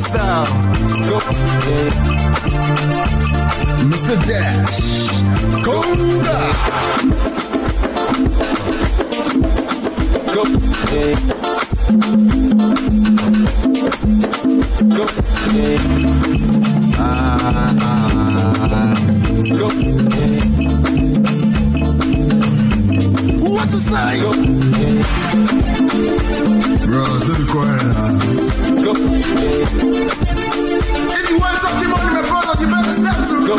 Style. Go. Mr. Dash, Conga. Go. Go. Ah. Go. What you say? Go. Bro, it's the corner. Go. If you want something money, my brother, you better step to go.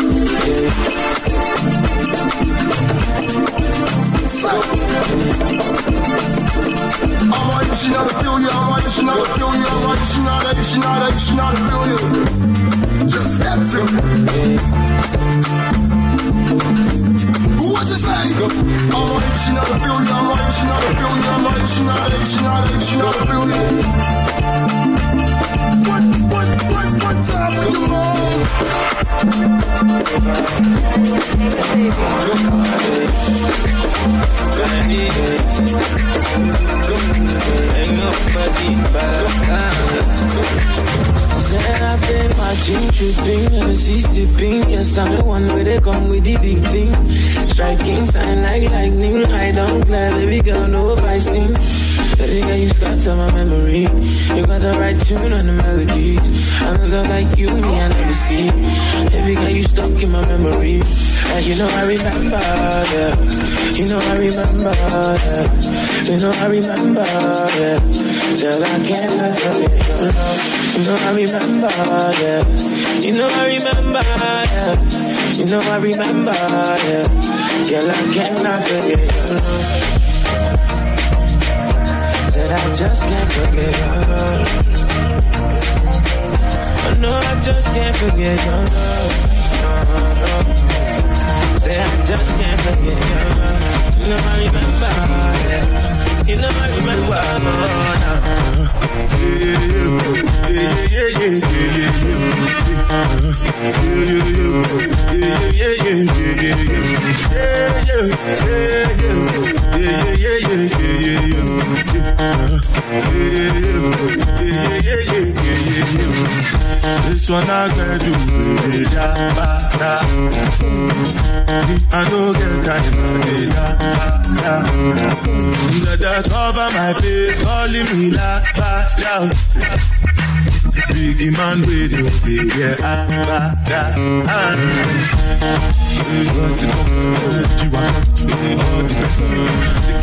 I'm on you, she not a feel you. I'm on you, she not a feel you. I'm on you, she not a, she not a, she not a feel you. Just step to. What you say? I'm on you, she not a feel you. I'm on you, she not a feel you. I'm on you, she not a, she not a, she not a feel you rock the moon. Ain't nobody better. Said I've been. Yes, I'm the one where they come with the big thing. Striking sign like lightning, I don't care, baby girl, no pricing. Baby girl, you scarred on my memory. You got the right tune on the melodies. I know love like you, me, I never see. Baby girl, you stuck in my memory. And you know I remember Yeah, You know I remember Yeah, You know I remember Yeah, Girl, I can't forget your love. You know I remember Yeah, You know I remember Yeah, You know I remember Yeah, Girl, I cannot forget your love that I just can't forget her. No, I just can't forget her. Say I just can't forget her. No, I remember. Yeah. Yeah, yeah, yeah, this one I can do with da. I don't get time for. Dada cover my face, calling me la that. Big man with you, big yeah, ah, bada. Ah. You are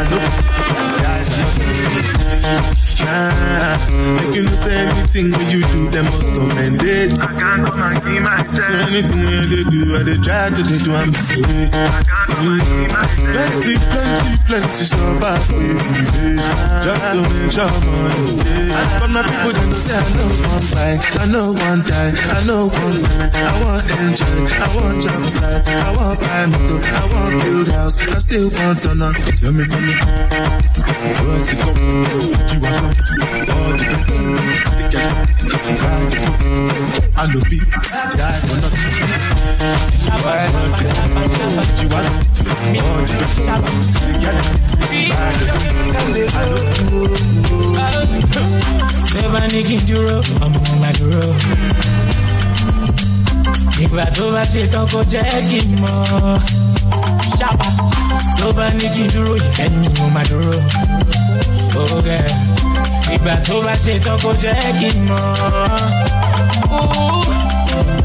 I know. I. Nah, make you know say anything when you do, them must commend it. I can't come and give myself. So anything when they do, I they try to do, I'm sorry. I can't come and give myself. Plenty, plenty, plenty stuff I will be this. Just to make sure money. And for my people, they know say I know one buy, I know one die, I know one buy. I want enjoy, I want job life, I want buy motor, I want build house, I still want to know. Tell me, tell me, what's it come? You are I know be dúró, dúró. Ìgbà tó bá ṣe tán kó jẹ́ kí n mọ̀.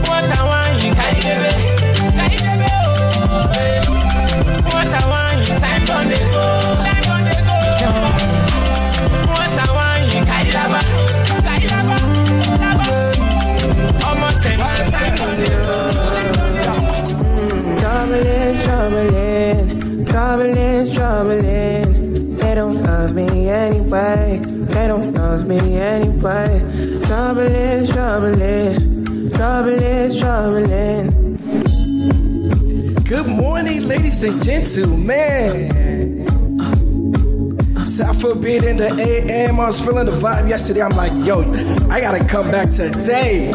wọ́n táwọn ooo. wọ́n táwọn kó kó. wọ́n táwọn lábá. ọmọ tẹ̀lé kó. Troubling, troubling, troubling, troubling. They don't love me anyway. They don't love me anyway. Trouble is, trouble trouble is, troubling. Good morning, ladies and gentlemen. South Beat in the AM. I was feeling the vibe yesterday. I'm like, yo, I gotta come back today.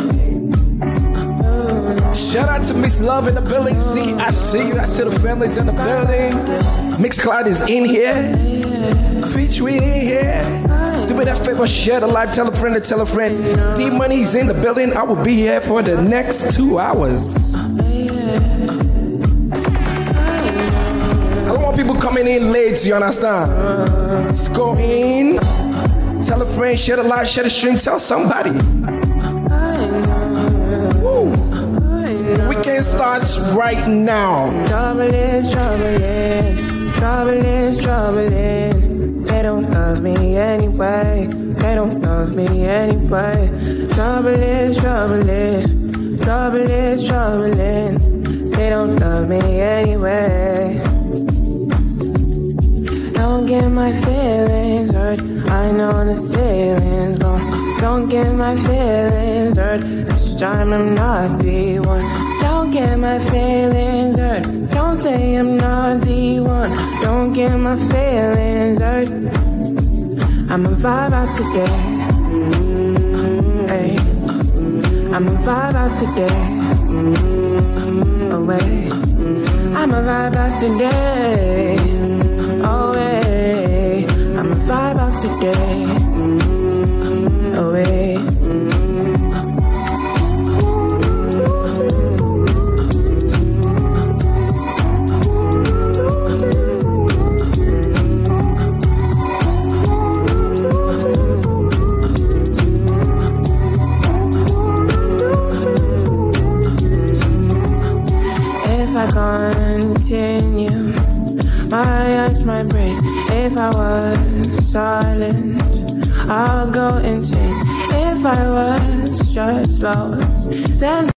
Shout out to Miss Love in the building. See, I see you. I see the families in the building. Mix Cloud is in here. Speech we in here. Do me that favor, share the live, tell a friend to tell a friend. D Money's in the building. I will be here for the next two hours. I don't want people coming in late, you understand? Let's go in, tell a friend, share the live, share the stream, tell somebody. Woo. Weekend start right now. Trouble is troubling, trouble is troubling. They don't love me anyway. They don't love me anyway. Trouble is, trouble trouble is. They don't love me anyway. Don't get my feelings hurt. I know the ceiling's gone. Don't get my feelings hurt. This time I'm not the one. Don't get my feelings hurt. Don't say I'm not the one. Don't get my feelings hurt. I'm a vibe out today. Hey. I'm a vibe out today. Away. I'm a vibe out today. Away. I'm a vibe out today. Away. Continue. My eyes might break if I was silent. I'll go insane if I was just lost. Then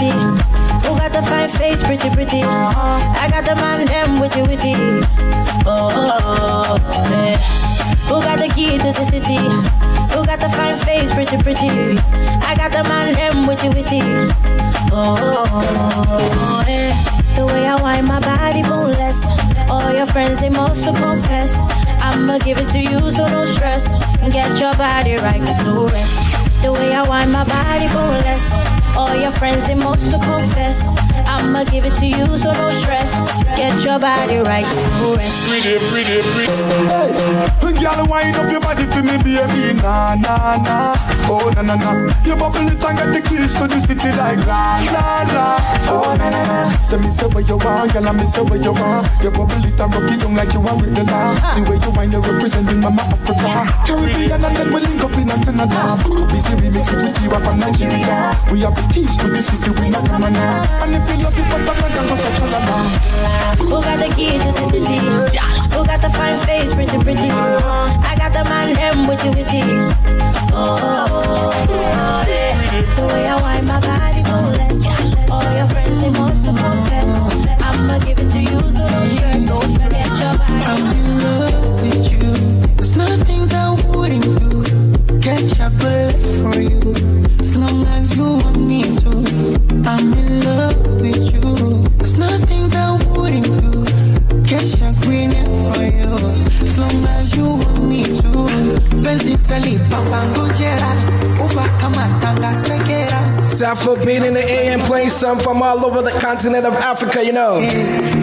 the? Who got the fine face, pretty, pretty? I got the man, them witty, witty. Oh, yeah. Who got the key to the city? Who got the fine face, pretty, pretty? I got the man, them witty, witty. Oh, yeah. The way I wind my body boneless. All your friends, they must confess. I'ma give it to you, so don't stress. And get your body right, cause no rest. The way I wind my body boneless. All your friends, they to confess. I'ma give it to you, so don't stress. Get your body right, rest. Pretty, pretty, pretty. Hey, girl, wind up your body for me, baby. Nah, nah, nah. Oh, na, na, na. You bubble it and get the keys to the city like la, la, la. Oh, na, na, na. Say me say what you want, girl, and me say what you want. You bubble it and rock it down like you are with the law. The way you wind, you're representing Mama Africa. Caribbean and then we link up in Canada. Busy remix with the from Nigeria. We have the keys to the city, we not come now. And if you love it, what's up, girl, go a la. Who got the key to the city? Who got the fine face, pretty, pretty? I got the man, them witty, witty. Oh, yeah. The way I wind my body, boneless. All your friends, they must to confess. I'ma give it to you, so don't stress. Don't forget your body. I'm in love with you. There's nothing that wouldn't do. Catch a bullet for you. As long as you want me to. I'm in love Benzi tali papangojera. Uba kama. Sappho being in the AM playing some from all over the continent of Africa, you know. Eh,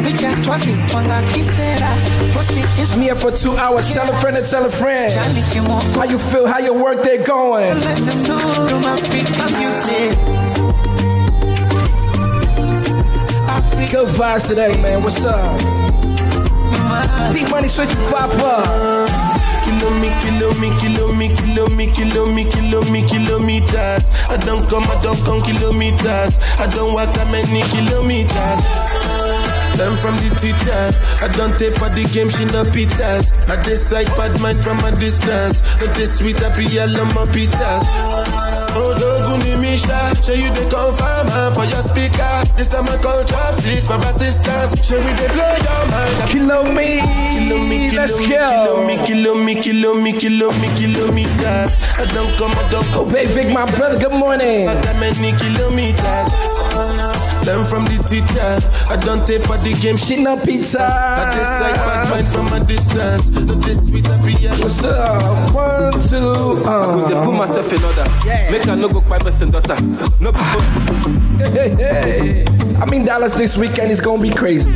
picha twazi twanga kisera. Posti I'm here for two hours. Tell a friend to tell a friend. How you feel? How your work day going? Let them know I'm Africa music. Good vibes today, man. What's up? D Money switch to five up. Me, kilo me, kilo me, kilo me, kilo me, kilo me, kilometers. I don't come, I don't come kilometers. I don't walk that many kilometers. Learn from the teacher. I don't take for the game, she no pitas. I decide bad mind from a distance. Not this sweet, happy yellow, my pitas. Oh, Misha, show you the confirm for your speaker. This time I call chopsticks for assistance. Show me they blow your mind. Kilo me, Kilo me, kilo let's me, go. kilo me, kilo me, kilo me, kilo me, kilometers. I don't come, I don't go. Hey, Vic, my brother, good morning. Not that many kilometers. Learn from the teacher. I don't take for the game. Shit, Shit no pizza. I decide bad mind from a distance. Not this sweet, happy yellow. What's up? One, two, uh. put myself in order. Yeah. Make I no go quiet person daughter. No. Hey, hey. I'm in Dallas this weekend. It's gonna be crazy.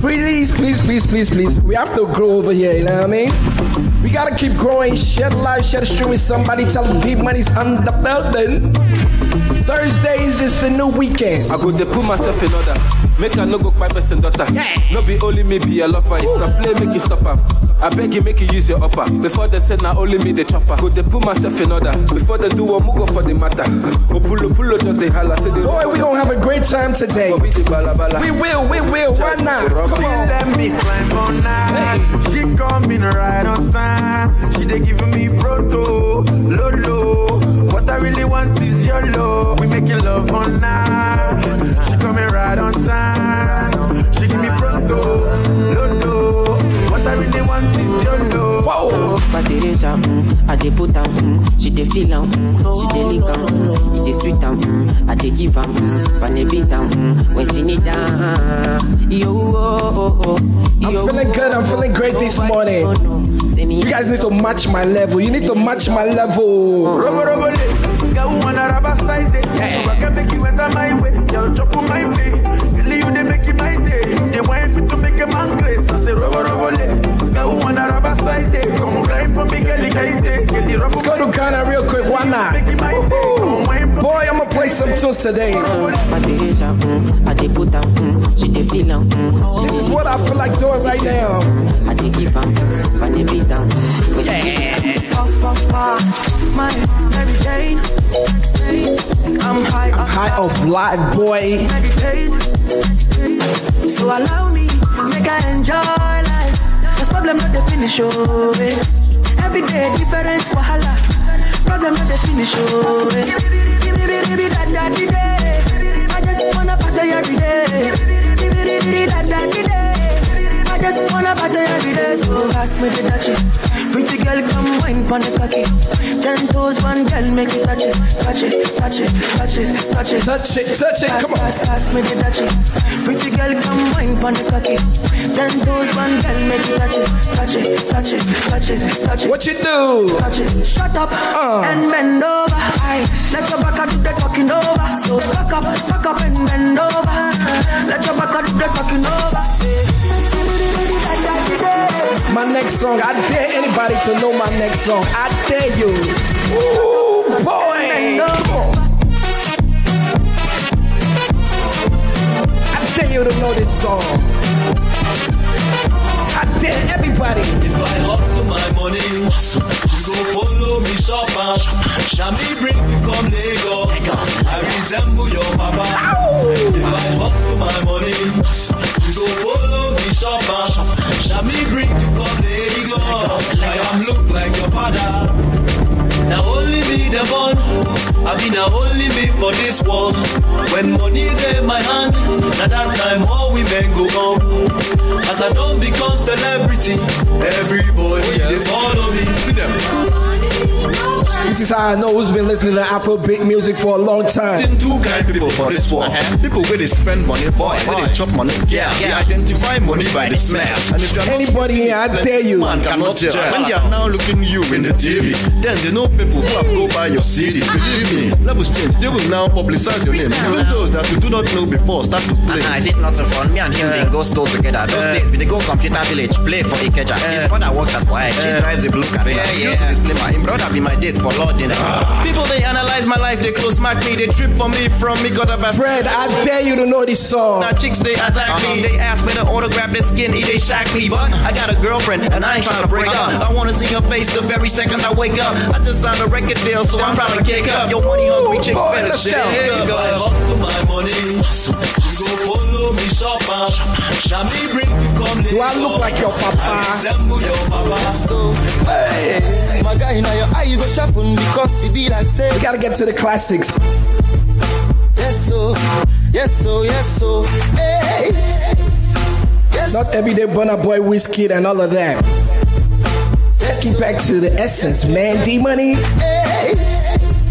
Please, please, please, please, please. We have to grow over here. You know what I mean? We gotta keep growing. Share the live, share the stream with somebody. Tell them D Money's on the building. Thursdays is the new weekend. I go they put myself in order. Make I no go quiet person daughter. No be only me be a lover. If na play, make you stop am. I beg you, make you use your upper. Before they said now only me the chopper. Go they put myself in order. Before they do one, go for the matter. We pull up, pull pulo just say holla. Say they Boy, we gonna have a great time today. Obi the bala bala. We will, we will. Why not? Come on. Let me climb on night. She coming right on time. She they giving me proto, lolo. What I really want is your love. We making love on night. She coming right on time. She give me lolo. What I really want is your love. Whoa. but Teresa, mm, I dey put am, mm, she dey feel am, mm, she dey lick am, mm, it dey sweet am, mm, I dey give am, mm, when they beat am, mm, when she need am, yo, oh, oh, oh, I'm feeling good. I'm feeling great this morning. You guys need to match my level. You need to match my level. Robo robo le, girl wanna rubber style day. So I can make you enter my way, girl chop on my way. Girl you dey make it my day. They want fit to make a man grace. I say robo robo le, girl wanna rubber style day. Come grind for me, girl kaite. Girl robo. Let's go to Ghana real quick. Why not? Boy, I'm gonna play some tunes today. but Teresa, mm, I dey put am, mm, she dey feel am, mm, This is what I feel like doing right now. I dey give am, when they beat am, when she need am. Puff, puff, puff. My Mary Jane. I'm high up. High of life, boy. So allow me, make I enjoy life. Cause problem not the finish, oh eh. Every day different wahala. Problem not the finish, oh eh. I just wanna party every day. I just wanna party every day. So pass me the dutchie. Pretty girl, come wine pon the cocky. Ten toes, one girl, make it touch it, touch it, touch it, touch it, touch it. Touch it, touch it, come on. pass, pass me the dutchie. Pretty girl, come wine pon the cocky. Ten toes, one girl, make it touch it, touch it, touch it, touch it, touch it. What you do? Touch it. Shut up Uh. and bend over. Aye. Let your back do the talking over. So back up, back up and bend over. Let your back do the talking over. My next song. I dare anybody to know my next song. I dare you. Ooh, boy. I dare you to know this song. I dare everybody. If I hustle my money, you go follow me shop am. Shami bring me come Lagos. I resemble your papa. If I hustle my money, you go follow me shop am. Shami bring me come Lagos. I am look like your father. Now only me the one, I be now only me for this world. When money in my hand, now that time all women go home. As I don't become celebrity, everybody they follow me. See them. This is how I know who's been listening to Afrobeat music for a long time. two kind people for this world. Uh-huh. People where they spend money, boy, where they chop money. Yeah, they identify money by the smell. And if you're Anybody here, I dare you. man cannot judge. When they are now looking you in the TV, then they know people who have go by your CD. Believe me, levels change. They will now publicize your name. Even those that you do not know before start to play. Ah, is it not so fun? Me and him been go school together. Those uh. days we dey go computer village, play for Ikeja. His uh. brother works at YG, he uh. drives a blue Carrera. He used to be slimmer. Him brother be my date for law dinner. People they analyze my life, they close mark me, they trip for me from me, got a bad Fred, I dare you to know this song. Now chicks they attack me, uh-huh. they ask me to autograph their skin, they shock me, but I got a girlfriend and I ain't trying to break up. Uh-huh. I wanna see her face the very second I wake up. I just signed a record deal, so I'm trying to kick up. Yo, money hungry chicks boy, better let's shit. go. If hustle my money, you go follow me shop am. Shami bring you come Do I look like your papa? I papa? resemble your papa. So, hey, my guy, now your eye you go sharpen because it be like say, We gotta get to the classics. yes so, yes so, yes so, hey, yes, Not everyday Burna Boy, Wizkid, and all of that. yes Get back to the essence, man. D Money.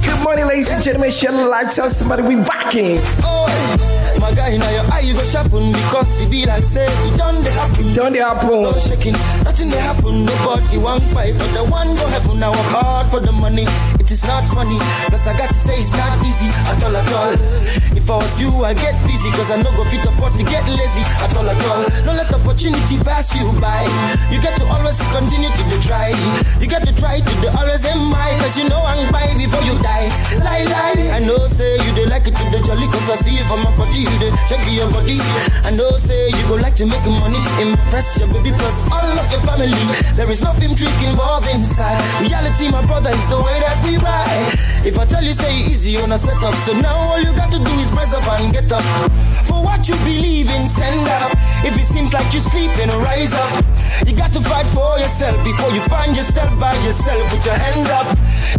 Good morning, ladies and gentlemen. Share the live. Tell somebody we rocking. oh, my guy, now eye you go shopping? because it be like say, it done the happen. Don't the No apple. shaking, nothing they happen. Nobody want fight, but the one go heaven. I work hard for the money. It is not funny, plus I got to say it's not easy at all at all. If I was you, I'd get busy, cause I no go fit afford to get lazy at all at all. Don't let opportunity pass you by. You get to always continue to try. You get to try to the always in mind, cause you know I'm by before you die. Lie, lie. I know say you dey like it to the jolly, cause I see you from my body, you dey check your body. I know say you go like to make money impress your baby plus all of your family. There is no film trick involved inside. Reality, my brother, is the way that we ride. If I tell you say easy on a setup, so now all you got to do is brace up and get up. For what you believe in, stand up. If it seems like you're sleeping, rise up. You got to fight for yourself before you find yourself by yourself with your hands up.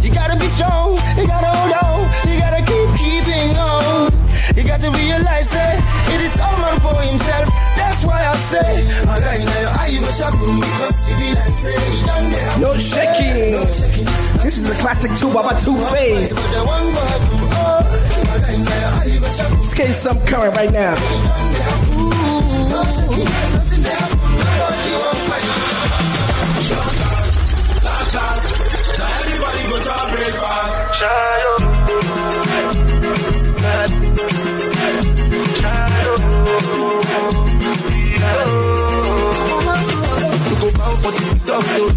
You gotta be strong, you gotta hold on, you gotta keep keeping on. You got to realize that it is all man for himself. That's why I say, guy, now your eye you go No shaking. This is a classic two Baba Two Face. Let's oh, get some current right now. Result, oh.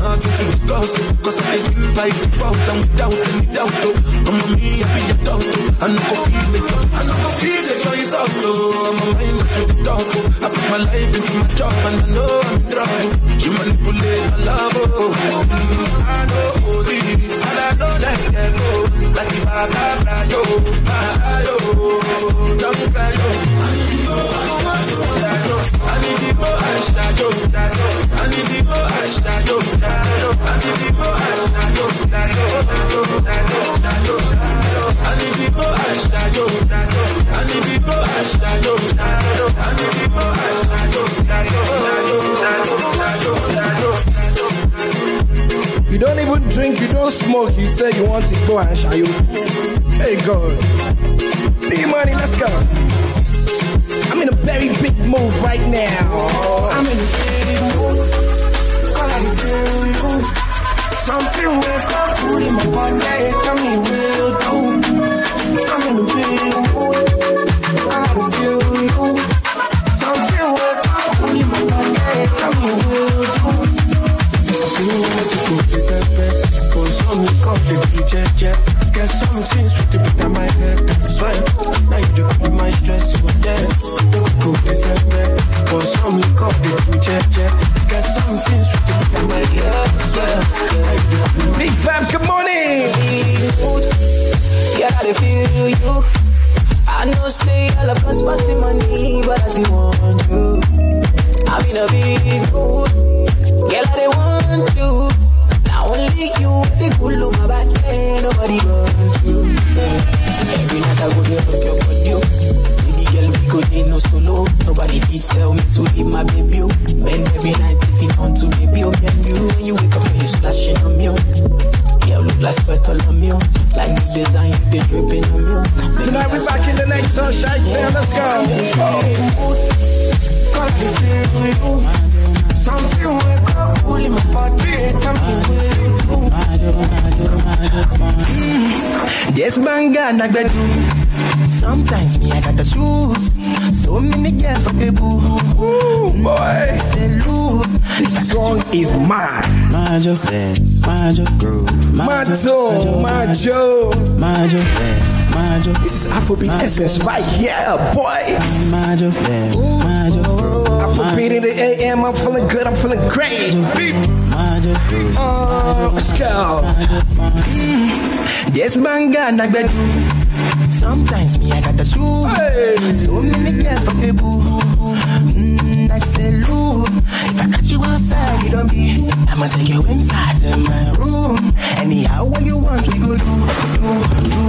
Nothing to discuss. Cause I feel like default and without any doubt, oh. I'm a me, I be a doubt. I no go feel joy, I no go feel the joy is out, oh. I'm a mind with the talk. I put my life into my job and I know I'm in trouble. She manipulate my love, oh. I know, and I know that I go. Like if I cry, yo, ah, yo, don't cry, yo. Anidibo Ashtayo, Anidibo Ashtayo, Anidibo Ashtayo, Anidibo Ashtayo, Anidibo Ashtayo, Anidibo Ashtayo, You don't even drink, you don't smoke, you say you want to go and shayo. Hey God. Big money, let's go. I'm in a very big mood right now. I'm in a big mood. Something up, put in my body, tell me will do. I'm in a big mood. is mine. Mind your fast, groove. My zone, This is Afrobeat Essence right here, boy. Mind your. Afrobeat in the AM, I'm feeling good, I'm feeling great. Oh, let's go. Mm. Yes, banga, nagbedu. Sometimes me, I got the shoes. Hey. So many girls for the boo. Mm, I say, look you don't be. I'ma take you inside in my room. Anyhow, what you want, we go do, do, do.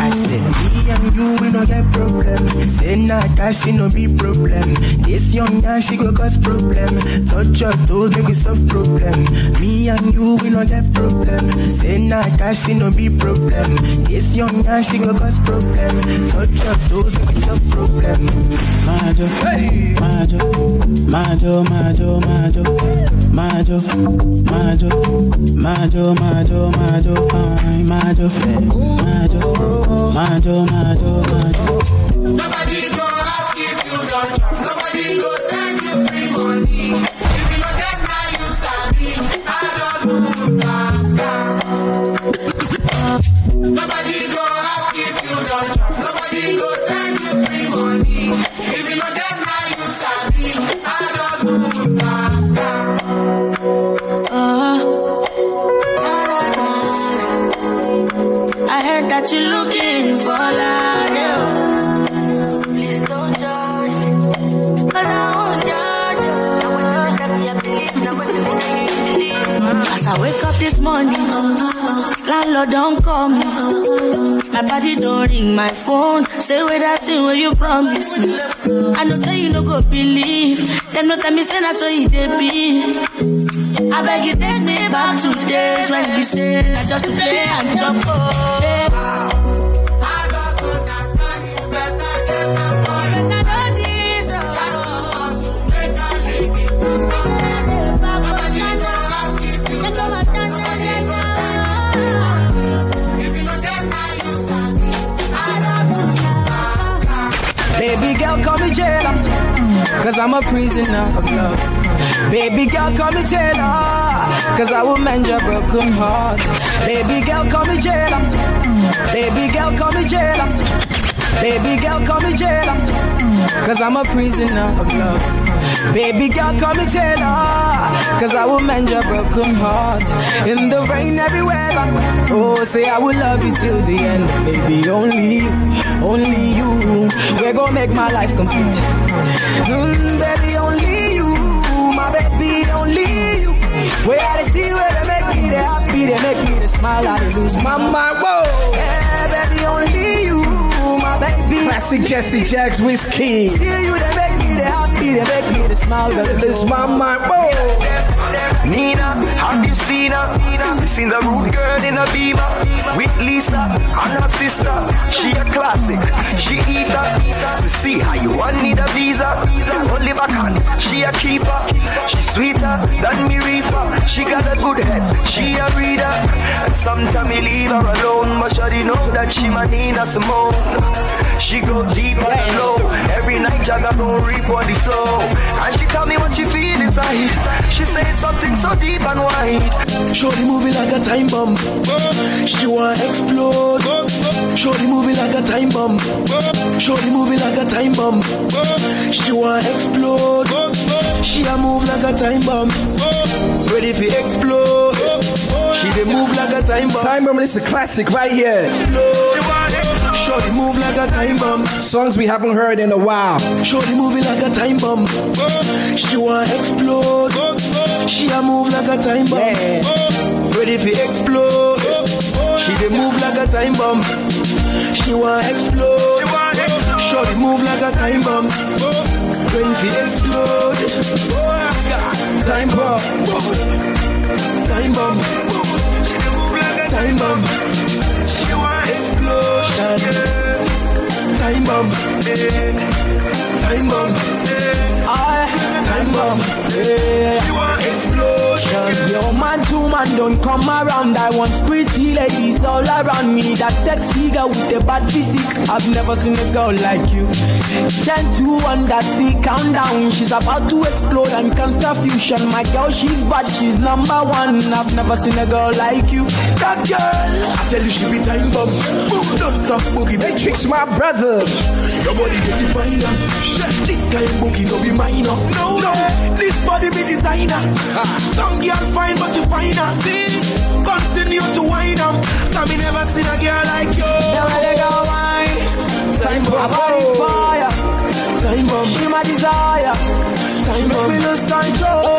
I said, me and you, we don't get problem. Say nah, that she no be problem. This young man, she go cause problem. Touch your toes, make we solve problem. Me and you, we don't get problem. Say nah, that she no be problem. This young man, she go cause problem. Touch your toes, make we solve problem. Majo, Hey. Majo, Majo, Majo, Majo, Majo, Majo, Majo, Majo, Majo, Majo, Majo, Majo, Majo, Majo. Nobody that you're looking for love. Please don't judge me. I won't judge you. As I wake up this morning, Landlord don't call me. My body don't ring my phone. Say with that thing where you promise me. I know say you no go believe. Them no tell me say so you dey be. I beg you take me back to days when we say I just to play and jump. Oh, Cause I'm a prisoner of love. Baby girl, call me Taylor. Cause I will mend your broken heart. Baby girl, call me jailer. Baby girl, call me jailer. Baby girl, call me jailer. Cause I'm a prisoner of love. Baby girl, call me Taylor. Cause I will mend your broken heart. In the rain everywhere. Oh, say I will love you till the end. Baby, only only you. We're gonna make my life complete. Mm, baby, only you. My baby, only you. Where I see where they make me they happy, they make me they smile, I lose my mind. Whoa, yeah, baby, only you, my baby. Classic Jesse Jagz Wizkid. See you, they make me they happy, they make me they smile, they lose my mind. Whoa. Nina, have you seen her? Seen the rude girl in a beamer with Lisa and her sister. She a classic, she eat her. To see how you want need a visa. Only back on, she a keeper. She sweeter than me reefer. She got a good head, she a reader. And sometimes me leave her alone, but she know that she my Nina Simone. She go deep and low. Every night Jagga gon' reap what the soul. And she tell me what she feel inside. She say something so deep and wide. Shorty moving like a time bomb. She want explode. Shorty moving like a time bomb. Shorty moving like a time bomb. She want explode. She a move like a time bomb. Ready for explode. She dey move like a time bomb. Time bomb, this is a classic right here. Shorty move like a time bomb. Songs we haven't heard in a while. Shorty moving like a time bomb. She want explode. She a move like a time bomb. Ready for explode. She dey move like a time bomb. She want explode. Shorty move like a time bomb. Ready for explode. Time bomb. Time bomb. She move like a time bomb. She want explosion. Time bomb. Time bomb. I, Time bomb. She want explosion. Yo, man, two man don't come around. I want pretty ladies all around me. That sexy girl with the bad physique. I've never seen a girl like you. Ten to one, that's the countdown. She's about to explode and cause confusion. My girl, she's bad, she's number one. I've never seen a girl like you. That girl, I tell you she be time bomb. Boom, don't stop boogie. Matrix, my brother. Your body get definer. This kind boogie no be minor. No, no, this body be designer. Some girl fine but you fine her. See, continue to whine 'em. Cause me never seen a girl like you. Never let go wine. Time My bomb. body fire. Time bomb. She my desire. Time Make me lose control.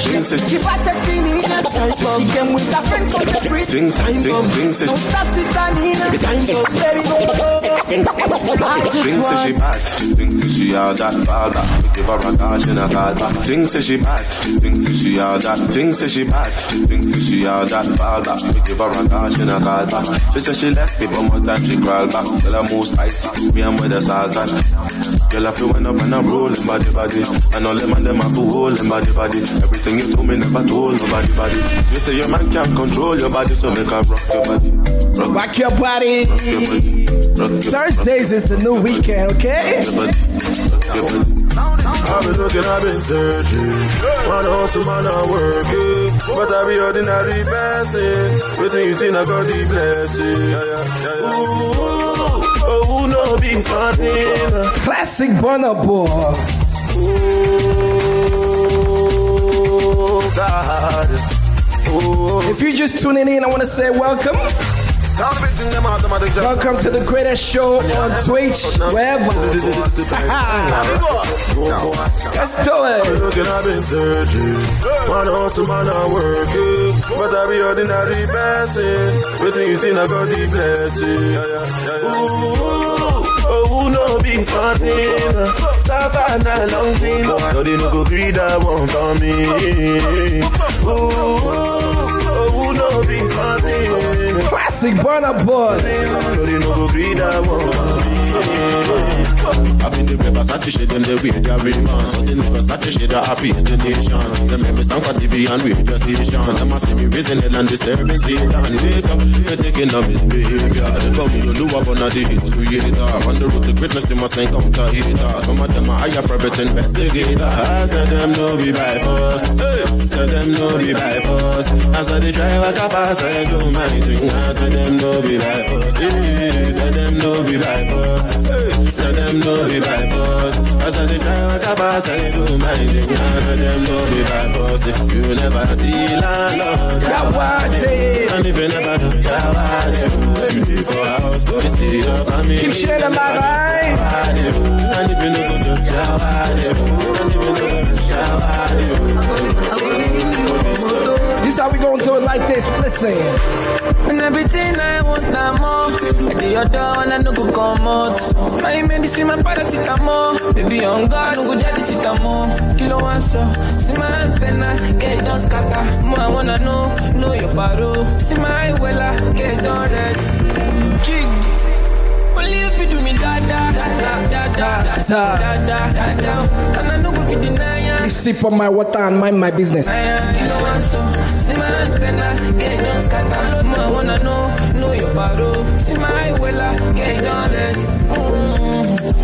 Things that If I sexy Nina, she came with a friend called Sabrina. things Time bomb. things Don't stop, sister Nina. Time bomb. Baby, go, go. I just Things say she want bad, things say she all that fall back. Give her a dash and a call back. Things say she bad, things say she all that. Things say she bad, things say she all that fall give her a dash and a call back. She say she left me, but more time she crawl back. Tell her move spicy, me and with the salt and. Girl, I feel when up and I'm rolling body body. And all them and them have to hold them body body. Everything you told me never told nobody body. You say your man can't control your body, so make her rock your body. Rock, Rock your body. rock your body. Rock your Thursdays is the new weekend, okay? I've been looking, I've been searching. Man, hustle, man, I'm working. But I be ordinary person. Waiting, you see, I got the blessing. Yeah, yeah, yeah, yeah. Ooh, oh, who know be starting? Classic Burna Boy. God. If you're just tuning in, I want to say welcome. Welcome to the greatest show on Twitch, wherever. Let's do it. I've been searching. Man, hustle, man, I work it. But I be ordinary person. Waiting, you see, I got the blessing. Oh, who be smarting? Savannah, long thing. No, they no go greed that one for me. Ooh, oh, no be smarting? Classic Burna Boy. They. I've been the Versace shade, them the way they real man. So the Versace shade, the happy the nation. Them make me stand for TV and radio station. Them a see me raising hell and disturbing Satan. Wake up, they're taking up his behavior. They call me the new up on the hits creator. On the road to greatness, they must encounter haters. Some of them are higher private investigator. I tell them no be by force. Hey, tell them no be by force. As I they try walk up, I do my thing. I tell them no be by force. Hey, tell them no be by force. Hey, tell them no be by force. As I try walk up, I do my thing. I tell them no be by force. You never see landlord. And if you never do, Yawade. You live for house, you see your family. Keep sharing light, right? And if you know go to Yawade. And if you know go to Yawade. How we gonna do it like this. Listen. And everything I want, I'm more. I do your door and I no go come out. My medicine, my paracetamol. Baby, on God, no go jadi sitamo. Kilo one so. See my antenna, get it done scatter. More I wanna know, know your paro. See my wella, get it done red. Jig. Only if you do me da da da da da da da da da. And I no go fit deny. We sip on my water and mind my business. You know what so See my antenna, get it done scatter I wanna know, know your paro oh. See my wella, get it done eh.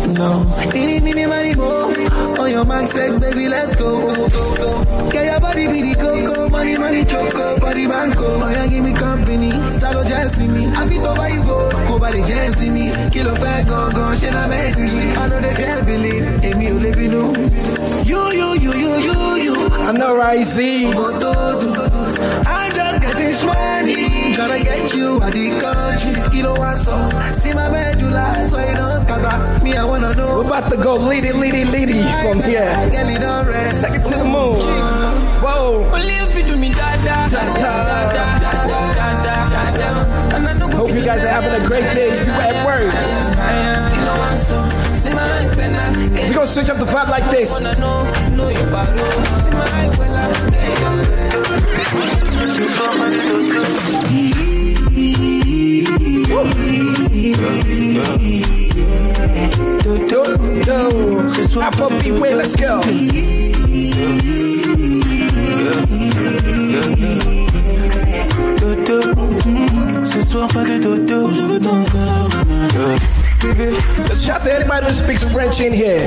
Red No. Any, mini, money, mo. On your mark, sex, baby, let's go. go, go, go. Get your body, be the coco. Money, money, choco. Body, banco. Oh, yeah, give me company. Talo, just see me. I fit over you go. Go by the just see me. Kilo, fat, go, go. Shit, I'm mentally. I know they can't believe. Amy, you live in You, you, you, you, you, you. I know, right? See. I'm just getting money. Tryna get you out the country. Kilo, what's? See my medulla. So you don't scatter. Me, I wanna know. We're about to go lead it, lead it, lead it from here. Get it on red. Take it to the moon. Whoa. Only if you do me da da da da da da da da da da And I no go Hope you guys are having a great day if you at work. We're gonna switch up the vibe like this. Do do do. Afrobeat let's go. Dodo, mm, ce soir pas de dodo, je veux ton corps. Bébé, Shout to anybody who speaks French in here.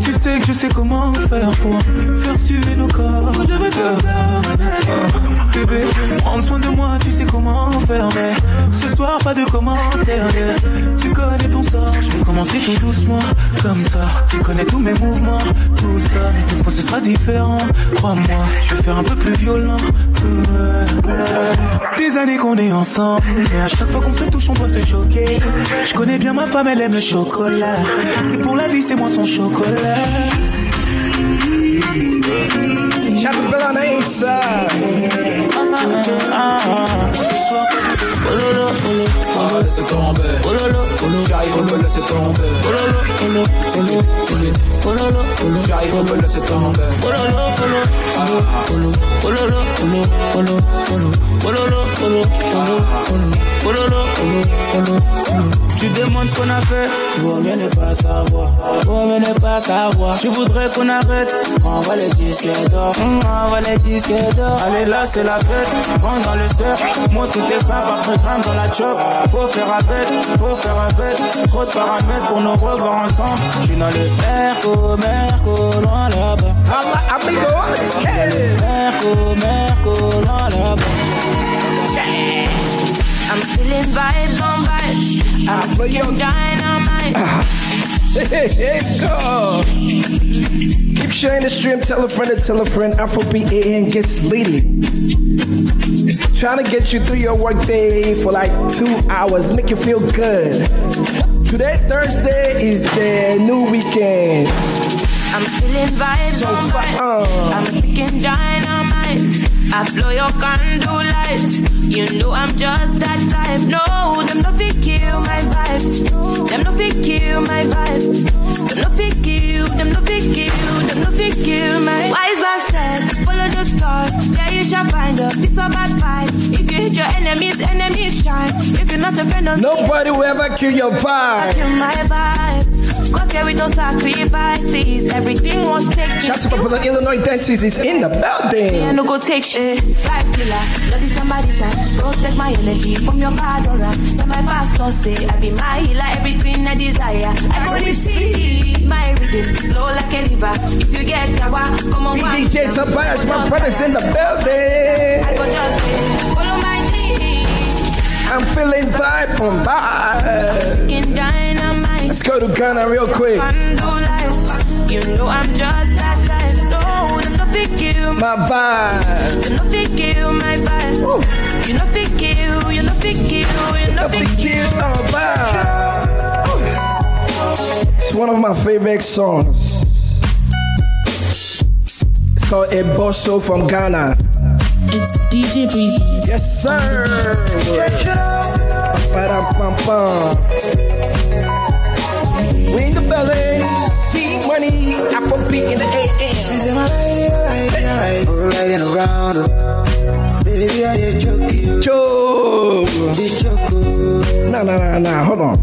tu sais que je sais comment faire pour faire suer nos corps. Je veux ton corps. Ah, Bébé, prendre soin de moi, tu sais comment ce soir pas de commentaires. Tu connais ton sort, je vais commencer tout doucement, comme ça. Tu connais tous mes mouvements, tout ça, mais cette fois ce sera différent. Crois-moi, je vais faire un peu plus violent. Des années qu'on est ensemble, mais à chaque fois qu'on se touche, on doit se choquer. Je connais bien ma femme, elle aime le chocolat. Et pour la vie, c'est moi son chocolat. ah, ah, ah. Bill on the east side. laisser tomber. Oh là là, oh là, j'arrive, on me laisser tomber. Oh là là, oh là, oh là, oh là, oh là là, oh là, j'arrive, on me laisser tomber. Oh là là, oh là, oh là, oh là, oh là là, oh là, oh là, oh là, oh là là, oh là, oh là, oh là, oh là là, oh là, oh là, oh là. Tu demandes ce qu'on a fait, vaut mieux ne pas savoir, vaut mieux ne pas savoir. Je voudrais qu'on arrête, envoie les disques d'or, envoie les disques d'or. Allez là, c'est la fête, rentre dans le cercle, moi tout est simple, après grimpe dans la chop. Faut faire avec, faut faire avec, trop de paramètres pour nous revoir ensemble. Je suis dans le Merco, Merco, loin là-bas. Amigo, Merco, Merco, loin là-bas. I'm feeling vibes on vibes. I'm feeling dynamite. Hey, hey, go. Keep sharing the stream. Tell a friend to tell a friend. Afrobeat AM gets leading. Trying to get you through your workday for like two hours. Make you feel good. Today, Thursday, is the new weekend. I'm feeling vibes So uh. I'm taking dynamite. I blow your candle lights. You know I'm just that type. No, them no fit kill my vibe. Them no fit kill my vibe. Them no fit kill. Them no fit kill. Them no fit kill my. Wise man said, follow the stars. Yeah, you shall find a piece of advice. If you hit your enemies, enemies shine. If you're not a friend of Nobody will ever kill your vibe. Kill my vibe. Here with no sacrifices. Everything was taken. Shout out to the Illinois dentist is in the building. no go take shit. Life killer, bloody somebody time. Protect my energy from your bad aura. Then my pastor say I be my healer, everything I desire. I go to see my rhythm slow like a river. If you get sour, come on, DJ Tobias, my brother's in the building. I go just follow my lead. I'm feeling vibe from vibe. Taking dynamite. Let's go to Ghana real quick. Undo life. You know I'm just that type. No, them no fit kill My vibe. You no fit kill my vibe. You no fit kill. You no fit kill. You no kill my vibe. It's one of my favorite songs. It's called Eboso from Ghana. It's DJ Breezy. Yes, sir. Ba-dum-bum-bum. We in the belly. Beat money. Afrobeat in the AM. Alright, alright, and around. oh. Baby, I just choke you. Choke. This choke. No, no, no, no. Hold on.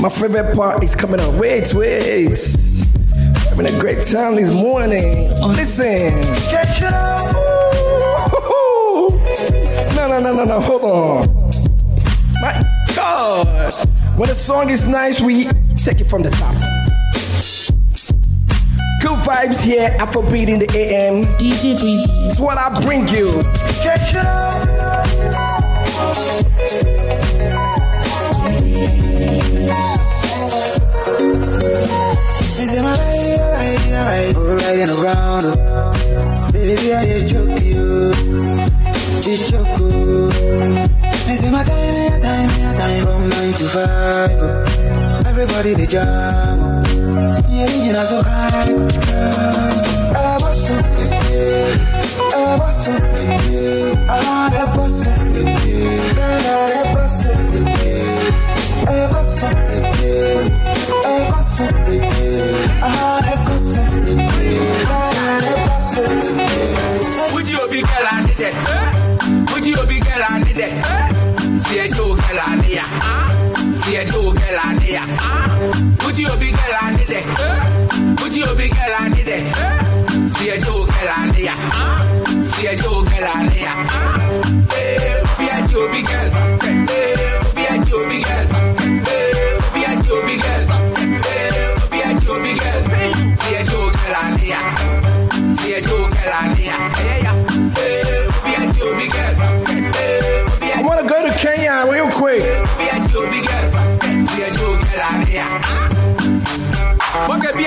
My favorite part is coming up. Wait, wait. Having a great time this morning. Listen. No, no, no, no, no. Hold on. My God. When the song is nice, we take it from the top. Good vibes here, Afrobeat in the AM. DJ Breezy. It's what I bring you. Is it my lady, alright, alright, alright, and around. oh. Baby, I just choke you. This choke. Is it my time, yeah, time, yeah, time from 9 to 5. oh. Everybody the jam. oh. Yeah, you know, so high. I was so. I was so pretty. Ah, that was Would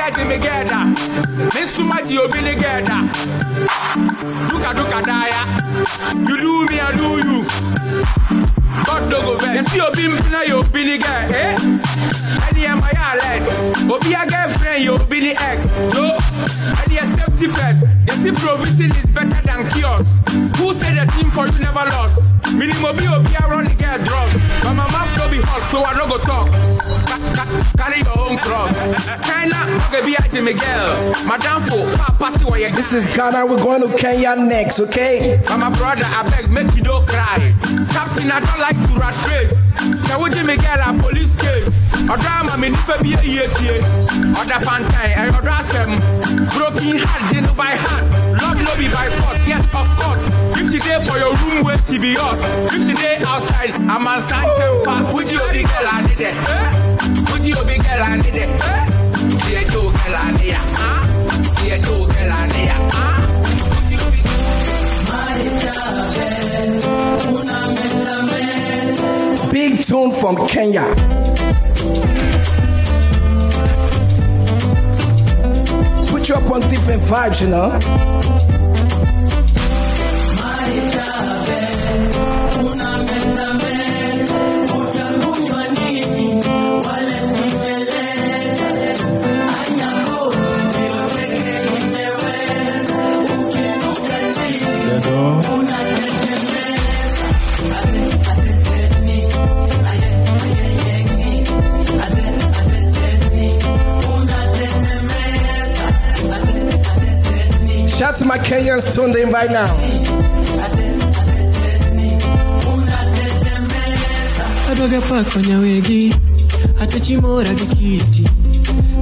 Wọ́n bí ẹ̀jẹ̀ mi gẹ̀ẹ́dà, mi súnmọ́ di obi ní gẹ̀ẹ́dà. Dúkàdúkà dáyà, you do me I do you. God no go vex. Yẹ̀sí obi mpina yẹ obi ní gẹ̀ ẹ́. Ẹni ẹ̀ máa yà alert, obi yà girlfriend yẹ obi ní ex. Yo, ẹni ẹ̀ safety first, yẹ̀sí provision is better than cures. Who say the team for you never lost? Minimum obi obi a run the girl drug. But my mouth no be hot so I no go talk. This is Ghana. We're going to Kenya next, okay? Mama brother, I beg, make you don't cry. Captain, I don't like to rat race. Now would you make a police case? Or drama, me never be a yes, yeah. Or the pantai, I or them. Broken heart, you know by heart. Love be by force, yes, of course. 50 day for your room, where she be yours. 50 day outside, I'm a sign fat. Would you be girl, I did it? Girl, it? See a. Huh? See a. Huh? Big tune from Kenya. Put you up on different vibes, you know. My Kenyans tuned in right now. adwaga pako nyawegi atachimora gi kiti.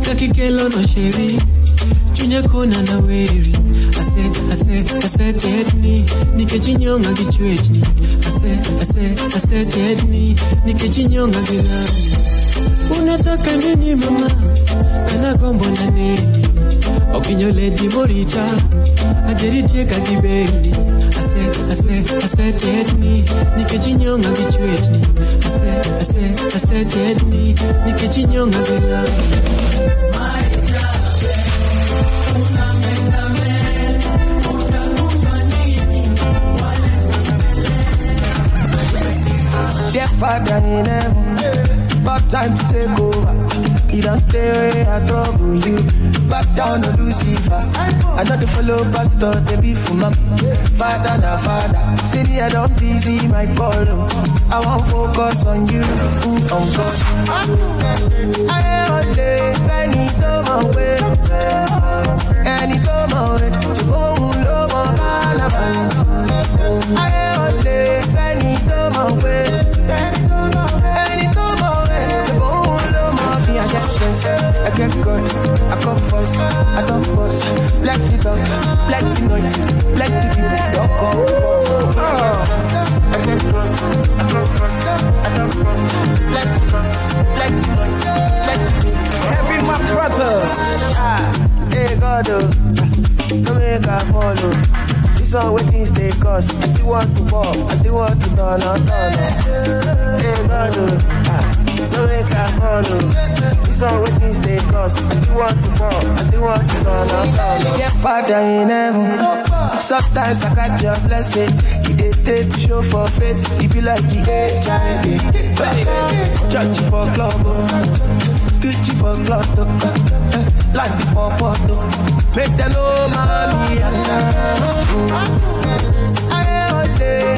Kakikelo no sheri chunya kona na weri. Ase ase ase tetni nikech inyonga gi chwechni ase ase ase tetni nikech inyonga gi lami unataka nini mama anagombo na nini. Okinyoledi morita aderitieka gi beni ase ase ase tetni nikech inyonga gi chwechni ase ase ase tetni nikech inyonga gi lami Dear Father in heaven, about time to take over. You don't stay I trouble you. Back down to Lucifer. I know the follow pastor, they be for my father, na father. See me, I don't busy my ball. oh. I won't focus on you, mm, on God. I all day, any my way. Any my way. Jibon, low, my Barnabas. I get good. I come first. I don't boss. Plenty talk, plenty noise, plenty people don't come. I get good. I come first. I don't boss. Plenty talk, plenty noise, plenty people. Heavy, my brother. Ah, hey God, oh, no make I follow. This one waiting stay cause I still want to ball, I still want to turn on, turn on. Hey God, oh, ah, no make I follow. This one waiting stay cause I still want to ball, I still want to on, turn on. Yeah, Father in heaven, sometimes I got your blessing. You dey take to show for face, it be like the HIV. Church for club, oh. Gucci for club, uh, uh, land for Porto. Make them know mommy I all day,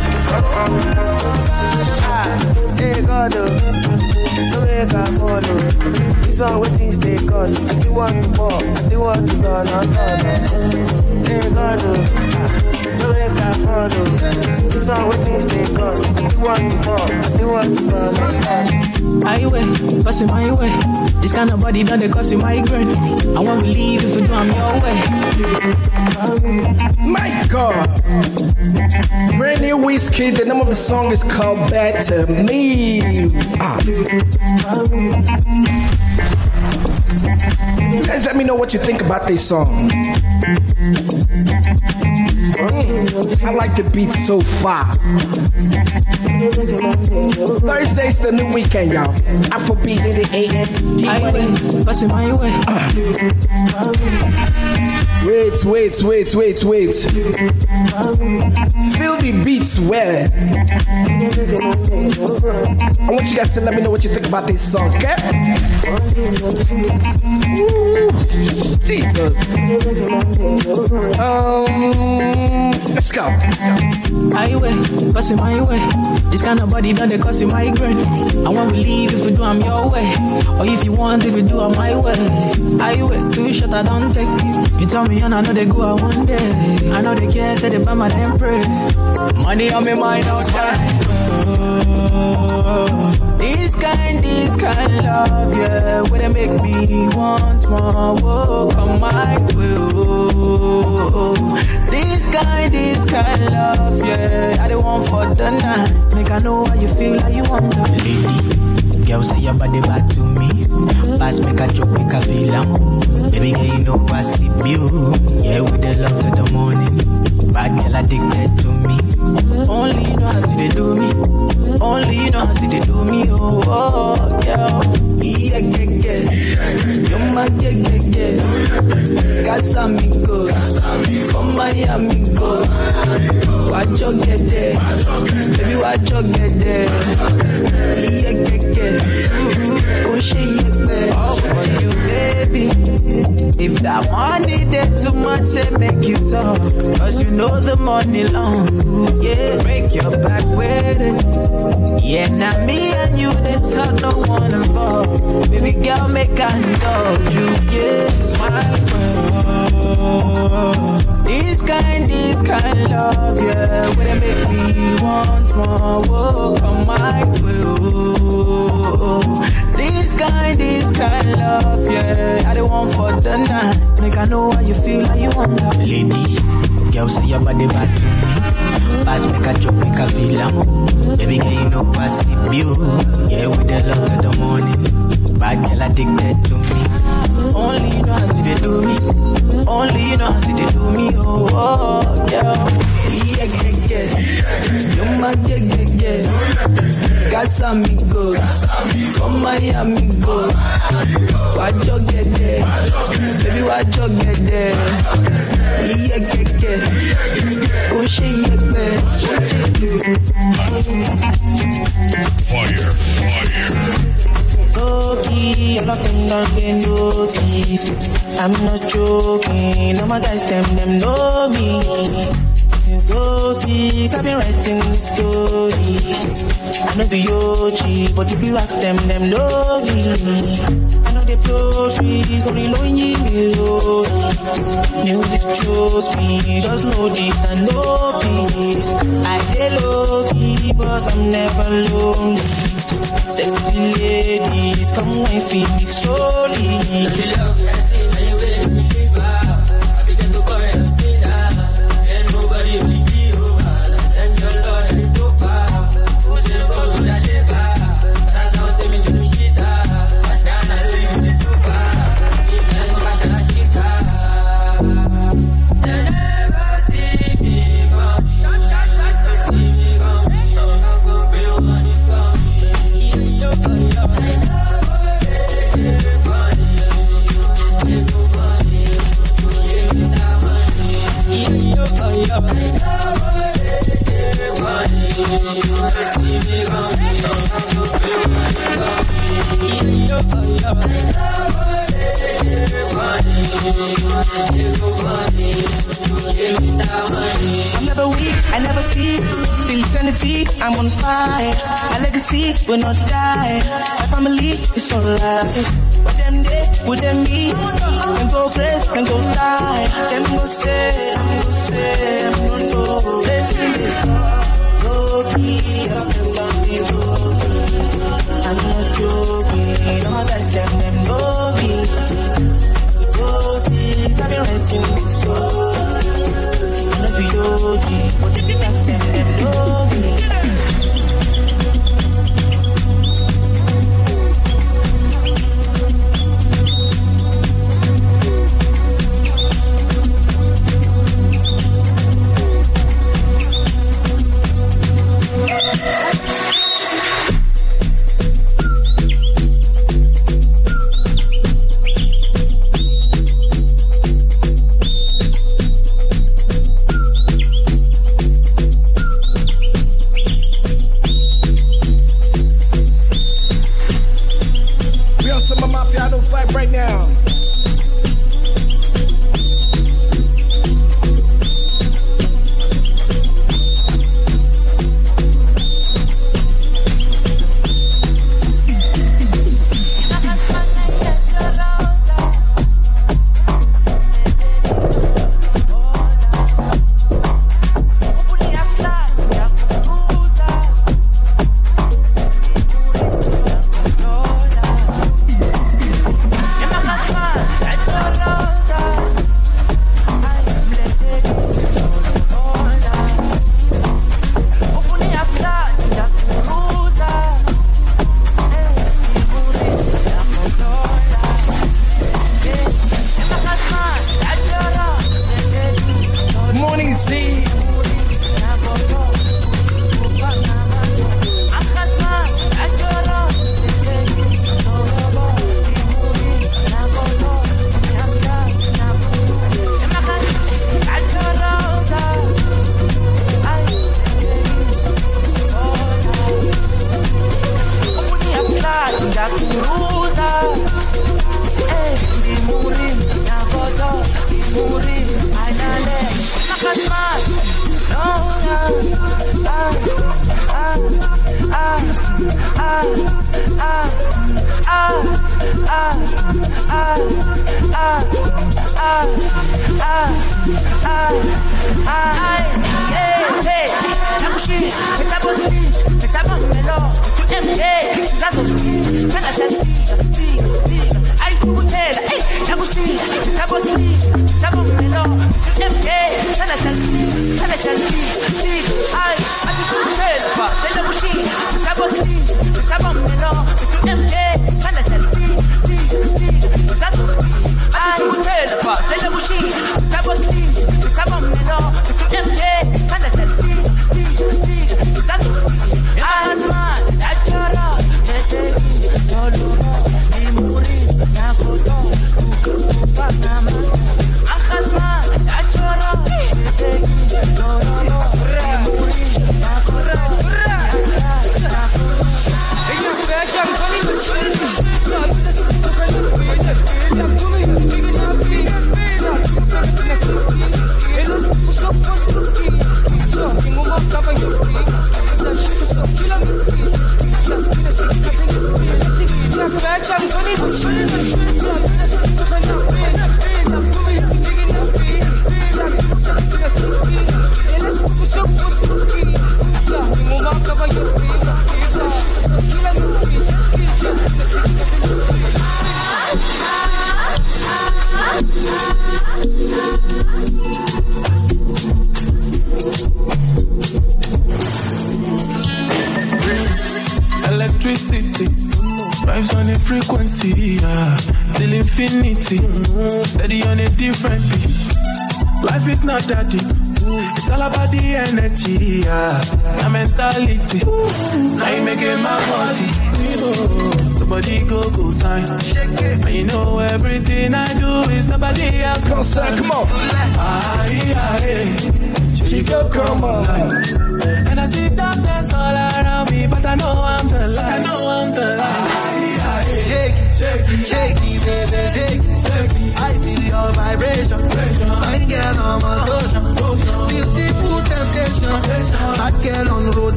Ah, hey God, oh, no make I follow. This one waiting stay cause I still want to ball, I still want to turn on, turn on. Hey God, oh, I one waiting stay cause I still want to I still want to on. My way. This kind of body done they cause you. And when we leave, if you do, I'm your way. My God. Brand new Wizkid. The name of the song is called Better Me. Ah. Guys, let me know what you think about this song. I like the beat so far. Thursday's the new weekend, y'all. I Afrobeat in the AM. My way, passing my way. Wait, wait, wait, wait, wait. Feel the beats well. I want you guys to let me know what you think about this song, okay? Ooh, Jesus. Um, let's go. My way, passing my way. This kind of body done they cause you migraine. And when we leave, if you do, I'm your way. Or if you want, if you do, I'm my way. I way, too short, I don't take. You tell me, and I know they go out one day. I know they care, say they buy my damn pray. Money on me mind all time. This kind, this kind love, yeah, where they make me want more. Whoa, come my way. oh. This kind of love, yeah. I don't want for the night. Make I know how you feel, how you want to. Lady, girl say your body back to me. Pass make a joke, make a feel am. Baby girl, you know I sleep you. Yeah, with the love to the morning. Bad girl addicted to me. Only you know how see do me. Only you know how see do me. Oh, oh yeah. Yeah, yeah, yeah. You're my yeah, yeah, yeah. Casamigos. From Miami, go. Watch your get there. Baby, watch your get there. Yeah, yeah, yeah. Go shake it, baby. All for you, baby. If that money there too much, say make you talk. Cause you know the money long. Yeah, break your back with it. Yeah, now me and you, they talk, no one involved. Baby girl, make I indulge you. Yeah, world. This kind, this kind love, yeah. When they make me want more, whoa, come my. This kind, this kind love, yeah. I don't want for the night. Make I know how you feel, how you want that. Lady, girl say your body to me. Pass make a joke, make a feel am. Baby girl, you know I sleep you. Yeah, with the love to the morning. Bad girl addicted to me. Only you know how see they do me. Only you know how see they do me. Oh, oh, oh yeah. Yeah, yeah, yeah. You're my yeah, yeah, yeah. Casamigos. From Miami, go. Watch your get there. Baby, watch your get there. Yeah. Go shake it. Fire, fire. Low-key, all of them don't get notice. I'm not joking, all my guys, them, them know me. Since 06, I've been writing this story. I know be OG, but if you ask them, them know me. I know they blow trees, only lonely melody. Music shows me, just know this and know. I stay low-key, but I'm never lonely. Sexy ladies, come and feed me slowly.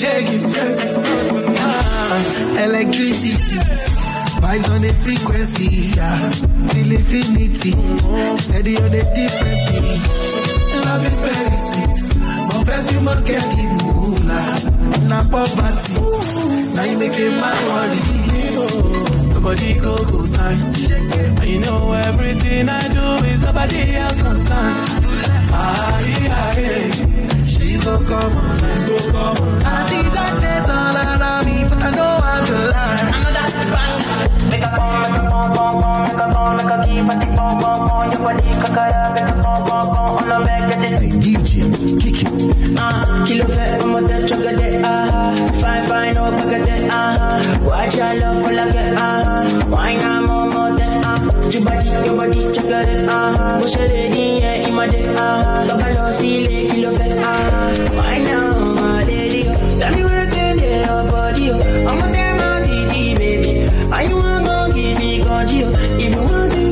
It, baby. Ah, Electricity. Vibes on a frequency, yeah. Till infinity. Steady on a different beat. Love is very sweet. But first you must get the moolah. Now poverty. Now you make it my worry. Nobody go go sign. And you know everything I do is nobody else concerned. Ah, yeah. Go come on, go come on. I see darkness all around me, but I know I'm the light. I know the. Make a bomb, make a bomb, make a bomb, make a keep a tick, bomb, bomb, bomb. Your body kakara, make a bomb, bomb, bomb. On a back, get it. Hey, DJ, kick it. Ah, kilo fat, I'm on the chocolate, ah. Fine, fine, oh, pick it, ah. Watch your love for like it, ah. Why not more, ah. Your body, your body, chocolate, ah. Push it in, yeah, in my dick, ah. Kabalo, see, kilo fat, now, my lady, oh. Me what's in your body, oh. I'm a damn TT, baby. Are you want to give me congy, oh. If you want to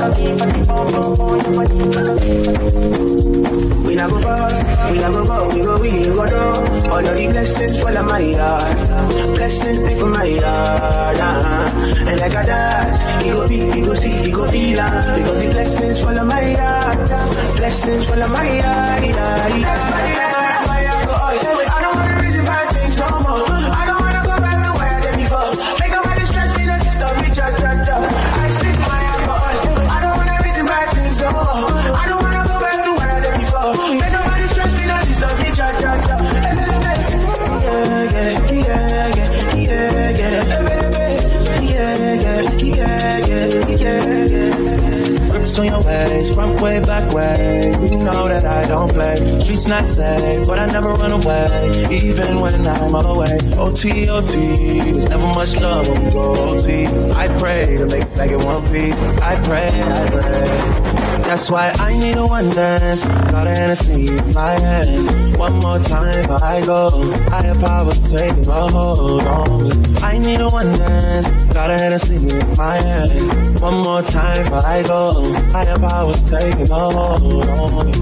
We not go far, we not go far, we go, we go down. All of the blessings fall on my yard, blessings stay for my yard. Uh-huh. And like a dash, he go be, he go see, he go feel uh, because the blessings fall on my yard, blessings fall on my yard. Yeah. That's why the on your ways, front way, back way. You know that I don't play. Streets not safe, but I never run away, even when I'm away. O T O T. Never much love when we go OT. I pray to make it back in one piece. I pray, I pray. That's why I need a one dance. Got a Hennessy in my hand. One more time before I go. Higher powers taking a hold on me. I need a one dance. Got a Hennessy in my hand. One more time before I go. Higher powers taking a hold on me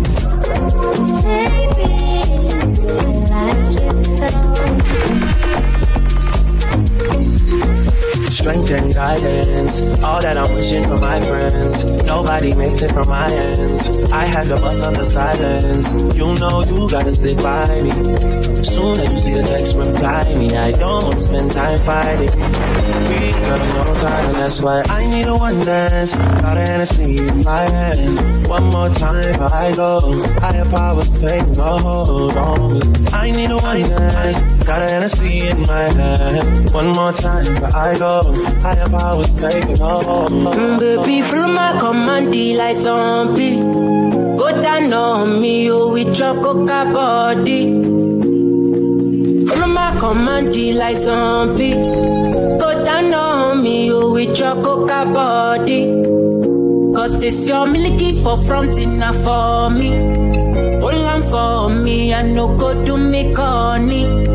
Baby let me let me. Strength and guidance, all that I'm wishing for my friends. Nobody makes it from my ends. I had to bust on the silence. You know you gotta stick by me. Soon as you see the text, reply me. I don't wanna spend time fighting. We got no time, and that's why I need a one dance. Got a Hennessy in my hand. One more time I go. Higher powers take a hold on me. I need a one dance. Got a Hennessy in my hand. One more time before I go. Higher powers taking hold Mm, baby, follow my command, like zombie. Go down on me, you with your coca body. Follow my command, like zombie. Go down on me, you with your coca body. Cause this your milky for front enough for me. Hold on for me, I no go do me corny.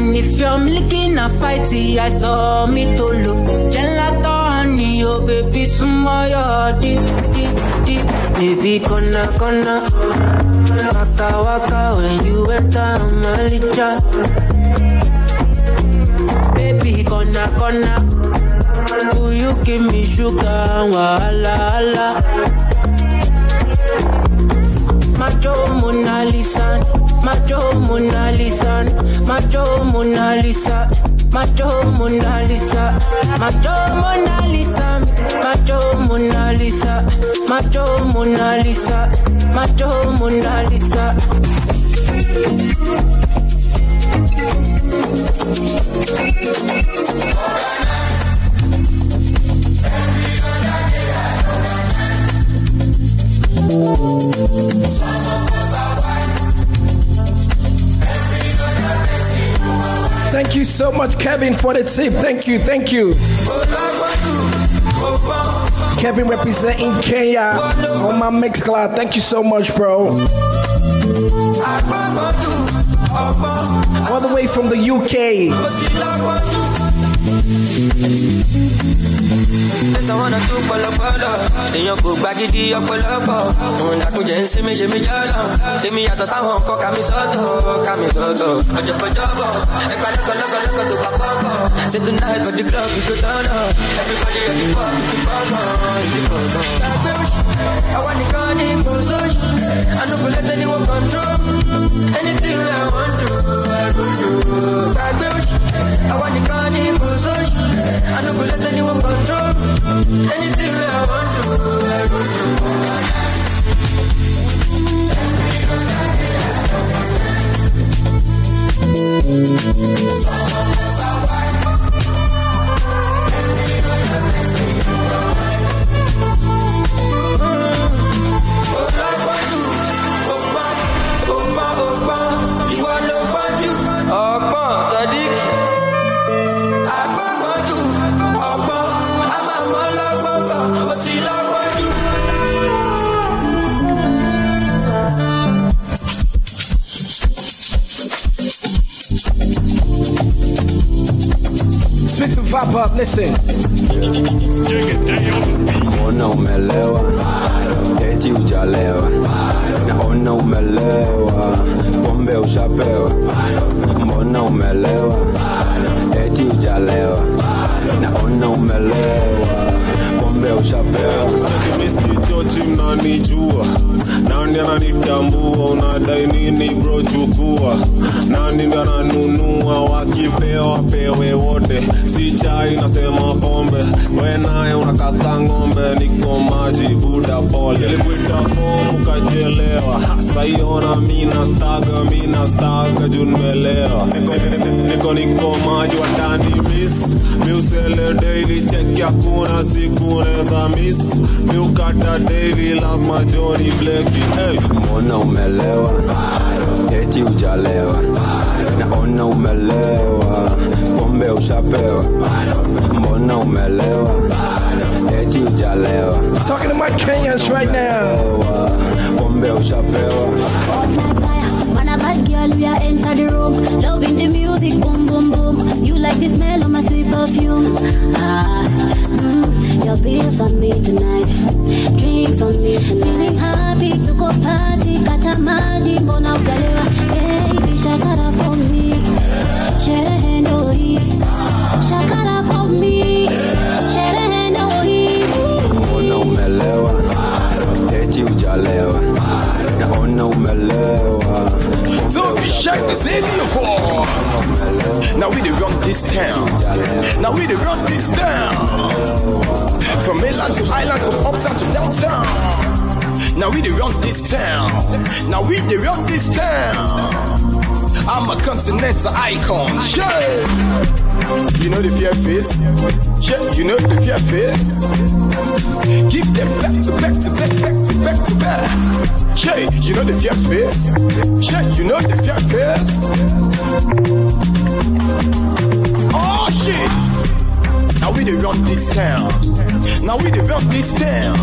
And if you're looking a fighty, I saw me to look. Gelato honey, oh baby, small your deep, deep, deep. Baby, gonna, gonna. Waka, waka, when you enter Malija. Baby, gonna, gonna. Will you give me sugar, wala, wala. Macho Mona Lisa, Macho Mona Lisa, Macho Mona Lisa, Macho Mona Lisa, Macho Mona Lisa, Macho Mona Lisa, Macho Mona Lisa, Macho Mona Lisa. Thank you so much, Kevin, for the tip. Thank you, thank you. Kevin representing Kenya on my Mixcloud. Thank you so much, bro. All the way from the UK. Ẹsẹ̀ wọn náà tún pọlọpọlọ èèyàn kò gbàgídí ọpọlọpọ. Òun làkúnjẹ ń ṣe mí jọlọ. Tèmi yàtọ̀ sáwọn nǹkan kàmi sọ́tọ̀ kàmi sọ́tọ̀. Ọjọ́bọjọ́bọ̀ ẹgbà lọ́kọ̀lọ́kọ̀lọ́kọ̀ tó bá fọ́kọ̀ ṣé tonight for the club we go turn up. Everybody ready for the fọ́kàn ìdí òṣì àwa nìkan ní kò sóṣì àánú kò lẹ́tẹ̀ ní wọ́n control. Anything i want to i go do. àwa nìkan ní kò sóṣì don't lẹ́tẹ̀ ní wọ́n control? Anything wey i want to i go ọgbọ́n Vibe up, listen. Naona umelewa, eti ujalewa. Naona umelewa, pombe ushapewa. Mbona umelewa, eti ujalewa. Naona umelewa, pombe ushapewa. Chochi mnanijua. Nani ananitambua? Unadai nini bro? Chukua. Nani ananunua? Wakipewa pewe wote. Si chai nasema pombe. We unakata ng'ombe niko maji buda pole. Ilikuita fomu kachelewa mina staga mina staga niko niko maji watani mis miusele daily check hakuna siku miss daily my Johnny Black. hey. mbona umelewa? Eti ujalewa naona umelewa. Pombe ushapewa. Mbona umelewa? Eti ujalewa Talking to my Kenyans right now. pombe ushapewa girl, we are enter the room. Loving the music, boom boom boom. You like the smell of my sweet perfume. Ah, mm, your bills on me tonight. Drinks on me tonight. Feeling happy to go party. Kata maji, mbona ukalewa? Baby, shakara for me. Sherehe ndo hii. Shakara for me. Sherehe ndo hii. mbona umelewa eti ujalewa naona umelewa for. Now we the run this town. Now we the run this town. From mainland to island, from uptown to downtown. Now we the run this town. Now we the run this town. I'm a continental icon. Shit. You know the fear face? Yeah, you know the fear face. Give them back to back to back, back to back to back. Shay, you know the fear face. Shay, you know the fear face. Oh shit! Now we the run this town. Now we the run this town.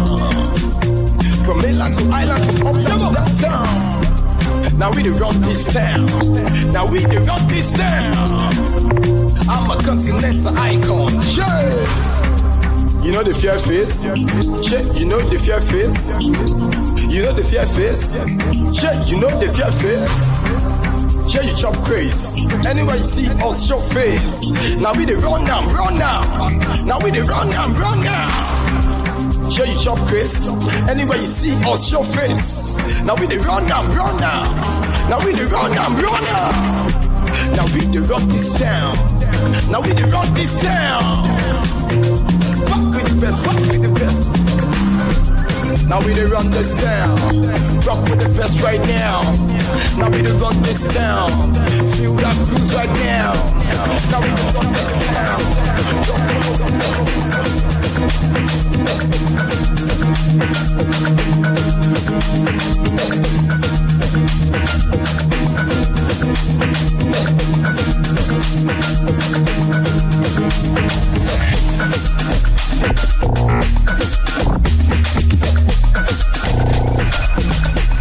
From mainland to island, from uptown to downtown. Now we the run this town. Now we the run this town. I'm a continental icon. Shay. You know the fear face? Shit, you know the fear face? You know the fear face? Shit, you know the fear face? Shit, you chop craze. Anywhere you see us, show face. Now we the run now, run now. Now we the run now, run now. Shit, you chop craze. Anywhere you see us, show face. Now we the run now, run now. Now we the run now, run now. Now we the run this town. Now we the run this town. Fuck with the best, fuck with the best. Now we dey run this down. Rock with the best right now. Now we dey run this down. Feel that cruise right now. Now we dey run this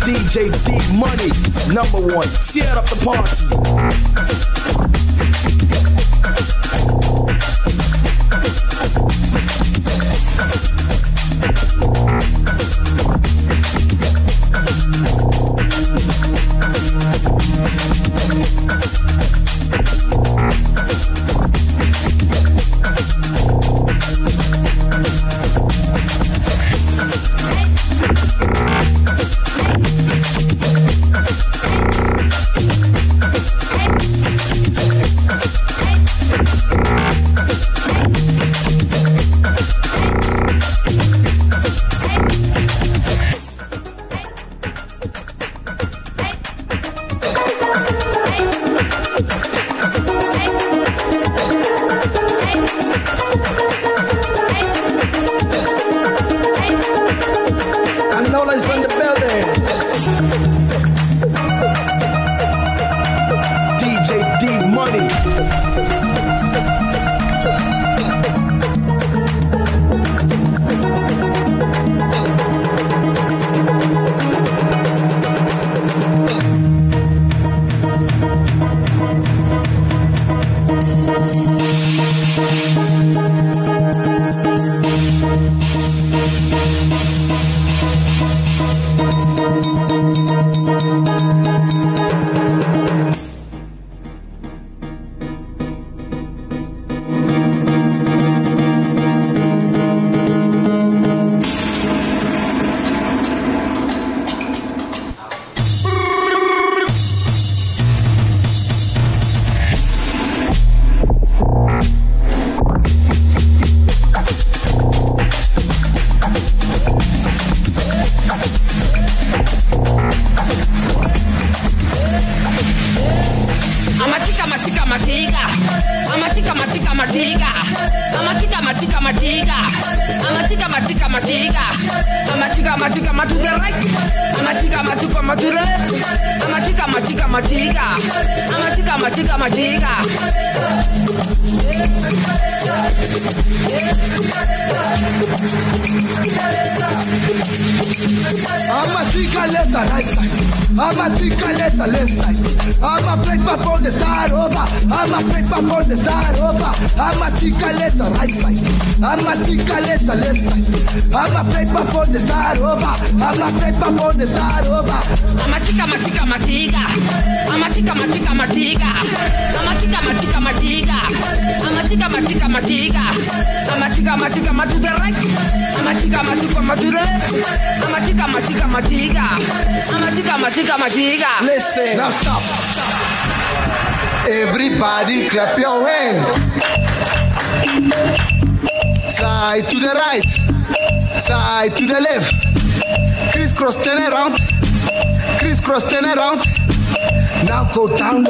DJ D Money, number one. Tear up the party.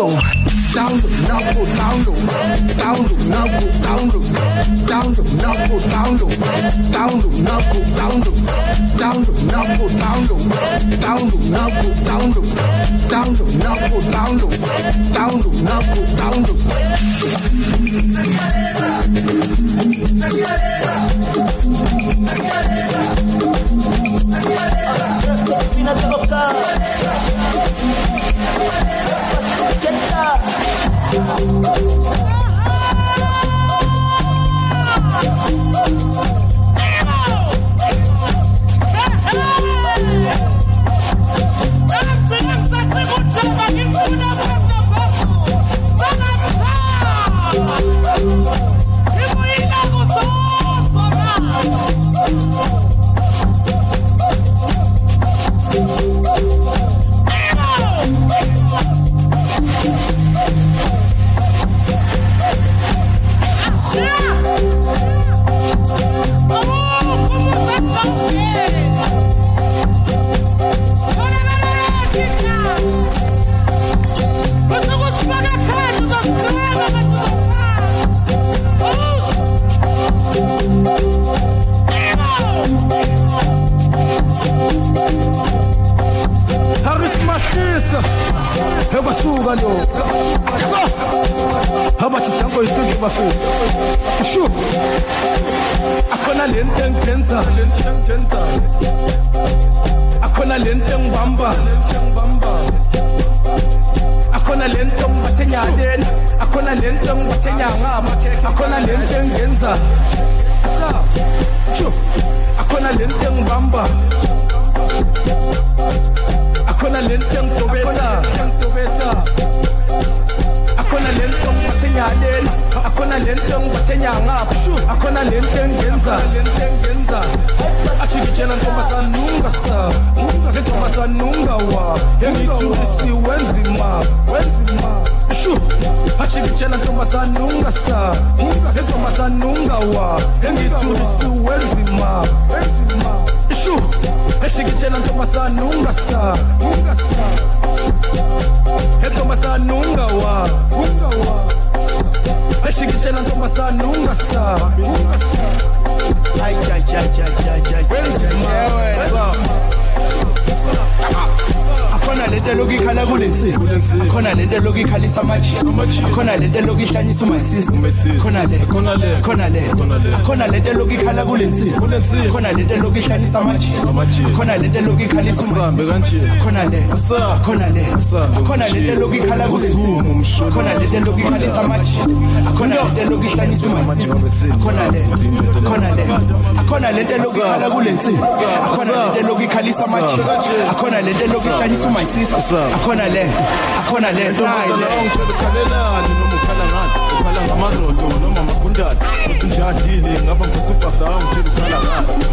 download, download, download, download, down download, download, download, download, download, down download, download, download, download, download, down download, download. lokushanyisa amachurch akhona le nto lokushanyisa my sister akhona le akhona le ntombazana ongicela noma ukhala ngani ukhala ngaba ngitsi pastor ongicela ukhala ngani!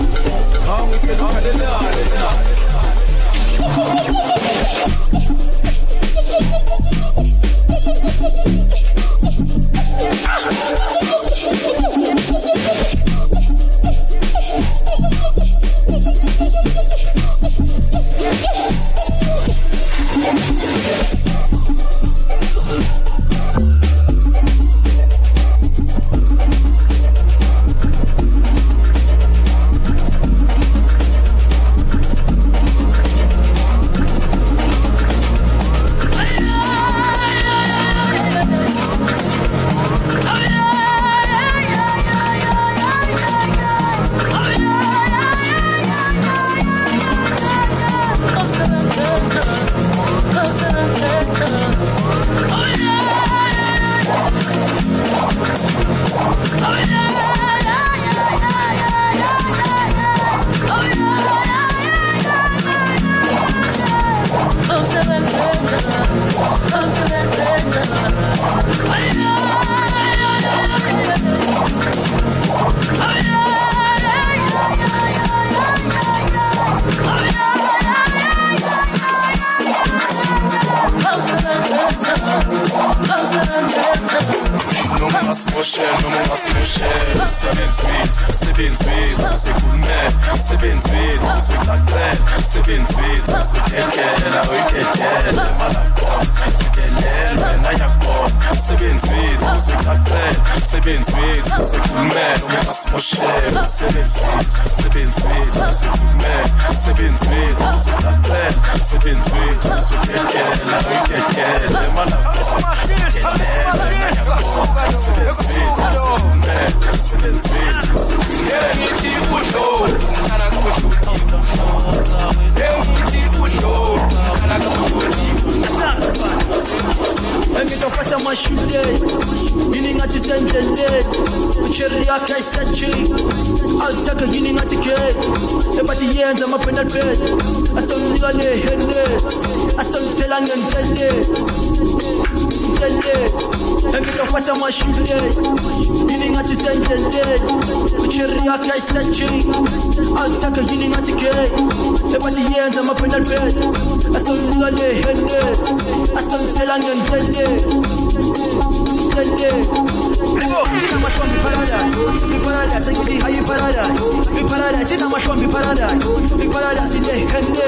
Paradise, tina mashwambi paradise, big paradise in the hende,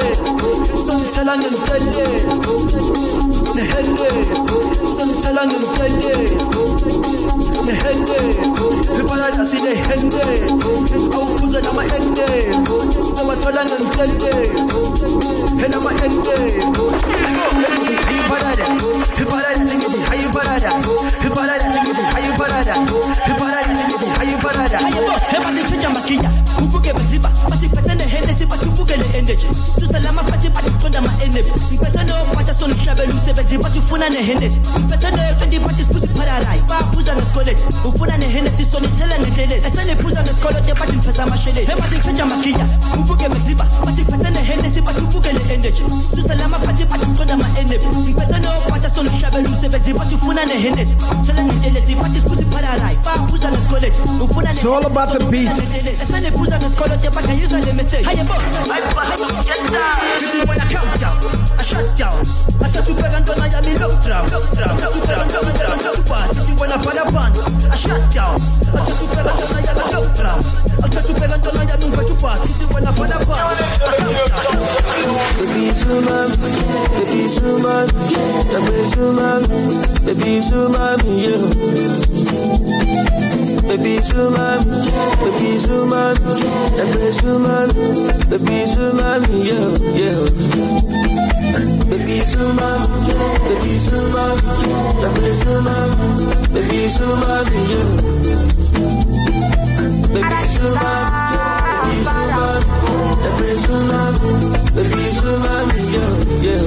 son telang and tende, the hende, son telang and tende, the hende, big paradise in the hende, au kuza na maende, sama telang and tende, hena maende, high paradise, high paradise, and paradise, paradise, and paradise, paradise, and you paradise. Heba nichija makia ubuke baziba basi phethe nehenesi bathi ubukele energy suselama phathi bathi siqonda ama-enemy ngiphethe nophatha sonihlabela umsebenzi bathi ufuna nehenesi ngiphethe neqendi bathi siphuza iparadise baphuza ngesikoleti ufuna nehenesi sonithele ngentelezi eseniphuza ngesikoloti niphethe amasheleti heba nichija makia ubuke baziba basi phethe nehenesi bathi ubukele energy suselama phathi bathi siqonda ama-enemy ngiphethe nophatha sonihlabela umsebenzi bathi ufuna nehenesi thele ngentelezi bathi siphuza iparadise baphuza ngesikoleti It's all about the beats. esenibuza ngesikoloto bangayizwa le message hayebo This is when I count down, I shut down. I and don't when put a shut down. And don't and don't pass. When put a ban, I count down. Baby Zuma, baby Zuma, baby Zuma, baby Zuma, yeah. Baby Zuma, baby Zuma, baby Zuma, baby Zuma, yeah, yeah. Baby Zuma, baby Zuma, baby Zuma, baby. Baby Zuma, baby baby Zuma, baby yeah, yeah.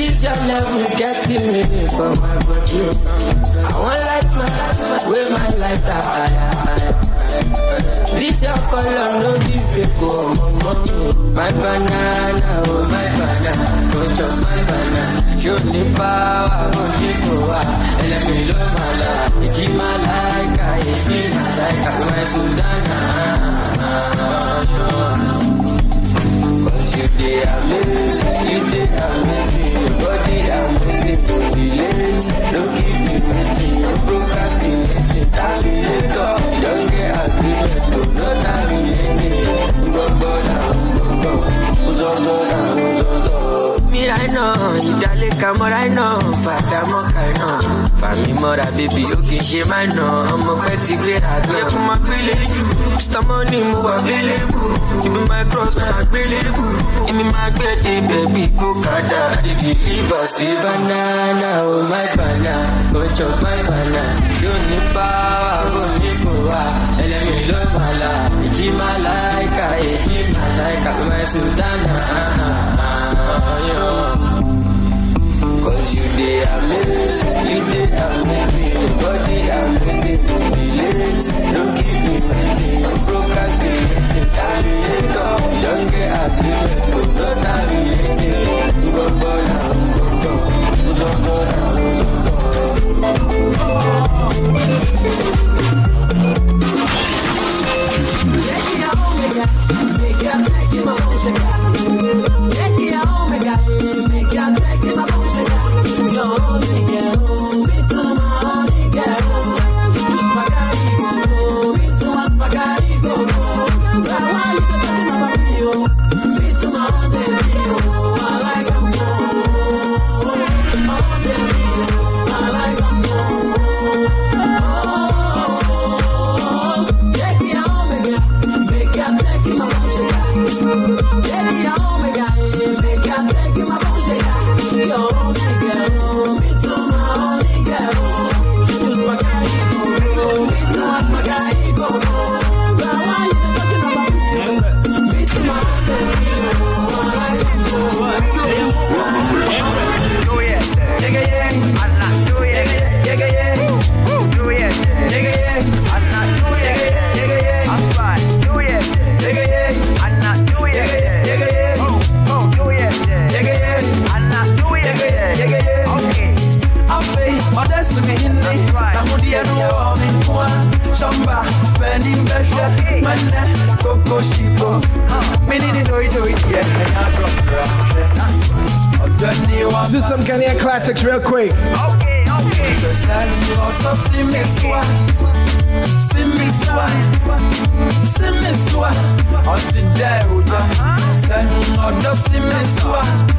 This your level getting me for my body. I want light my with my aye, aye. This your color no fake oh. My banana, oh my banana, go chop my banana. Show me power, go give power. Let me love my life. It's my like, ah, it's me my like, ah. my Sudana. Cause you dey amazing, you dey amazing, me you don't get uzozo na uzozo. Mira iná, ìdálé kamọ́ra iná, fàdà mọ́ka iná, fàmí mọ́ra bébí ó kì í ṣe máa nà, ọmọ pẹ́ ti gbéra gan. Ẹkún máa gbélé jù, Mr. Money mo wà available, ibi my cross náà àgbélébù, èmi máa gbé dé bẹ̀bí kó kàdá. Deliver still banana, oh my banana, go chop my banana. Ṣó ní power, kò ní kò wá, ẹlẹ́mi ló máa la. Èjì máa láìka, èjì máa láìka, my Sudana you did amazing. you did amazing. body, I miss it, don't keep me waiting, I'm procrastinating, I don't get happy, don't I relate it, go go down, go go, go go go go. Yeah, you know, make. Do some Ghanaian classics real quick. sɛ sɛ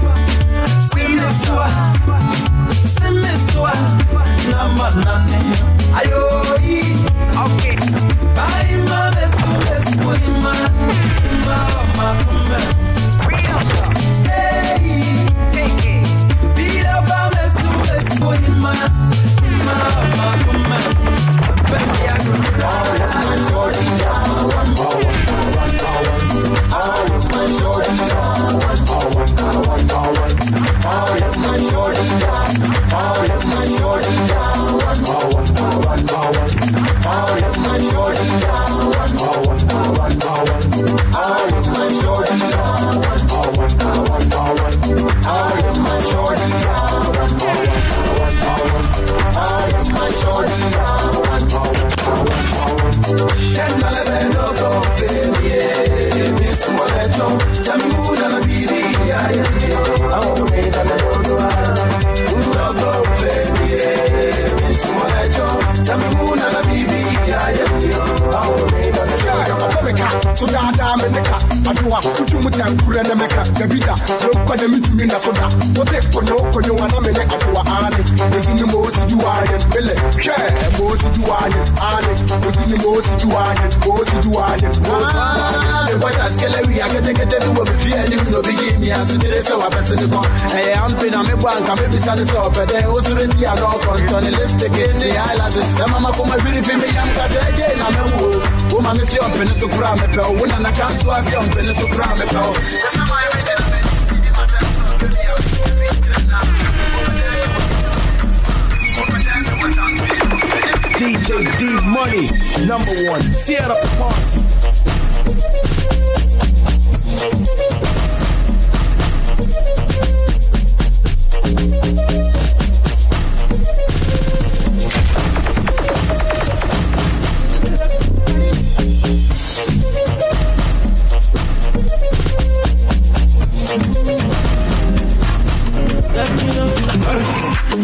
one. Tear up the party.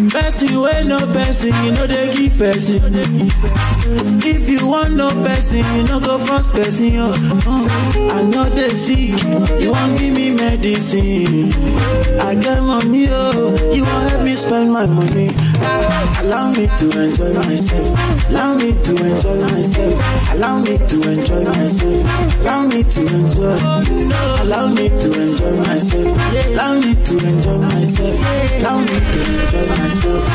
Person wey no person, you know they give person. Person, you no go force person. Oh. Oh. I know they see, you want give me medicine. I get money, oh, you want help me spend my money. Ah, allow me to enjoy myself. Allow me to enjoy myself. Allow me to enjoy myself. Allow me to enjoy. Allow me to enjoy myself. Allow me to enjoy myself. Allow me to enjoy myself.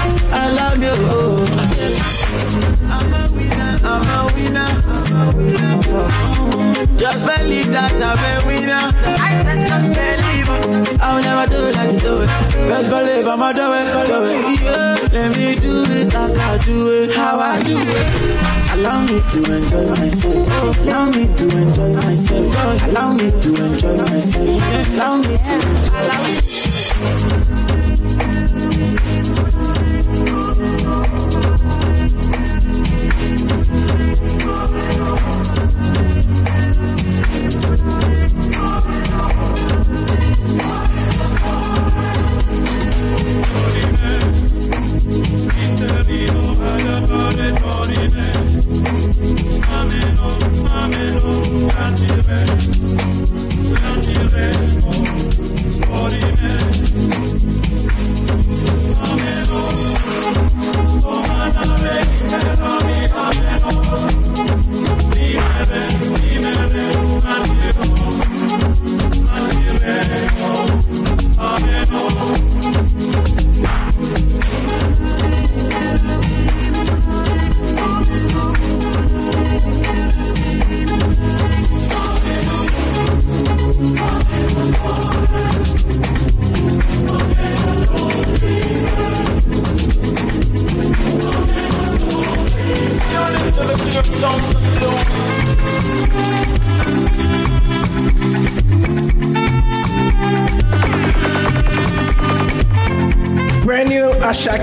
Just believe I'm a do it. Do it. Yeah. Let me do it like I do it. How I do it. Allow me to enjoy myself. Allow me to enjoy myself. Allow me to enjoy myself. Allow me to enjoy Brand new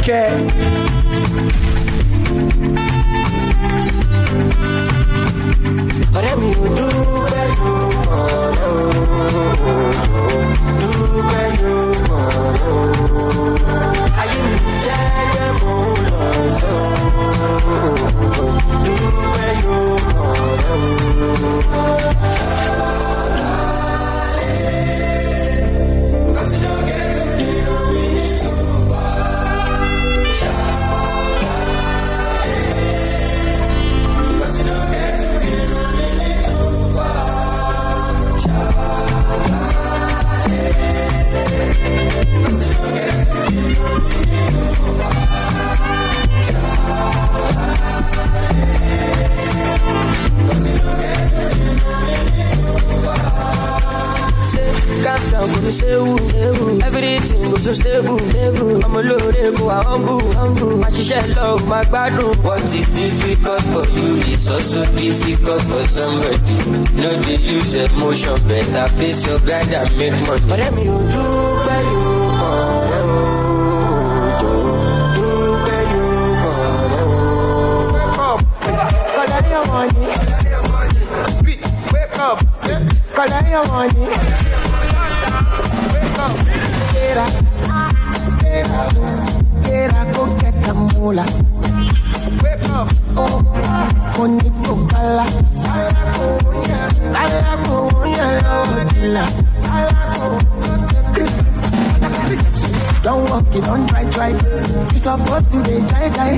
Ashake. Is also difficult for somebody. no dey use better face your grind and make money. ọ̀rẹ́ mi ò dúpẹ́ yóò ọ̀rẹ́ o. dúpẹ́ yóò ọ̀rẹ́ o. Collect your money. Wake up. Wake up. Get up. Get up. Up. Go get the moolah. Wake up. Oh, dila. Don't walk it, don't try, try. You supposed to be try, try.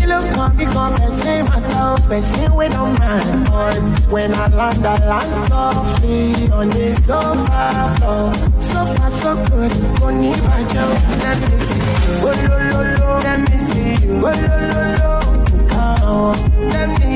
You look come, become the same matter, person we don't mind. But when I land, I land softly on the sofa floor. So far, so good. Koni bajo, let me see you. Oh, lo, lo, lo. Let me see you. Oh, lo, lo, lo. Let me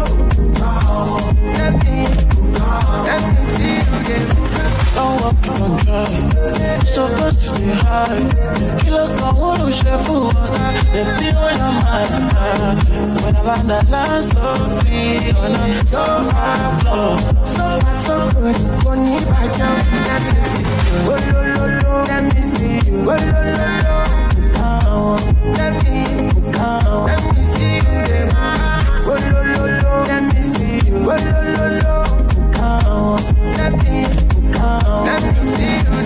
Don't walk on dry. Supposed to be high. Kilo wọ́n ṣe fún ọ̀gá. They see when I'm high. When I land, I land so free on a sofa floor. So far, so good. Koni let me see you. Oh, lo, lo, lo. Let me see you. Oh, lo, lo, lo. Let me. Let me see you. Let me see you. Let me see you,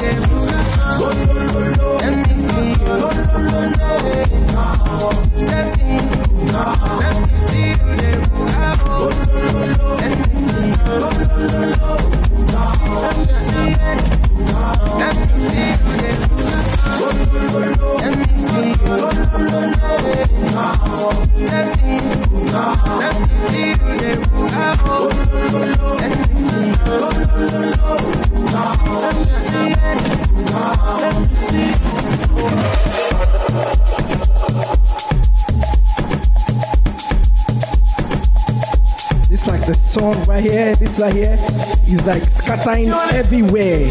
the song right here. This right here is like scattering everywhere.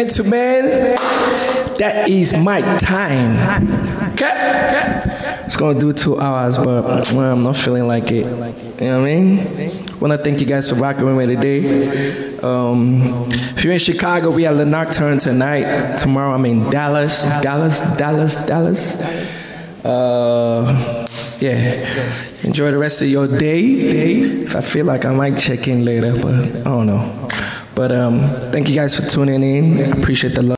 Gentlemen, that is my time. Okay. It's gonna do two hours, but well, I'm not feeling like it. You know what I mean? Wanna thank you guys for rocking with me today. Um, if you're in Chicago, we have the Nocturne tonight. Tomorrow, I'm in Dallas, Dallas, Dallas, Dallas. Uh, yeah. Enjoy the rest of your day. If I feel like I might check in later, but I don't know. But um, thank you guys for tuning in. I appreciate the love.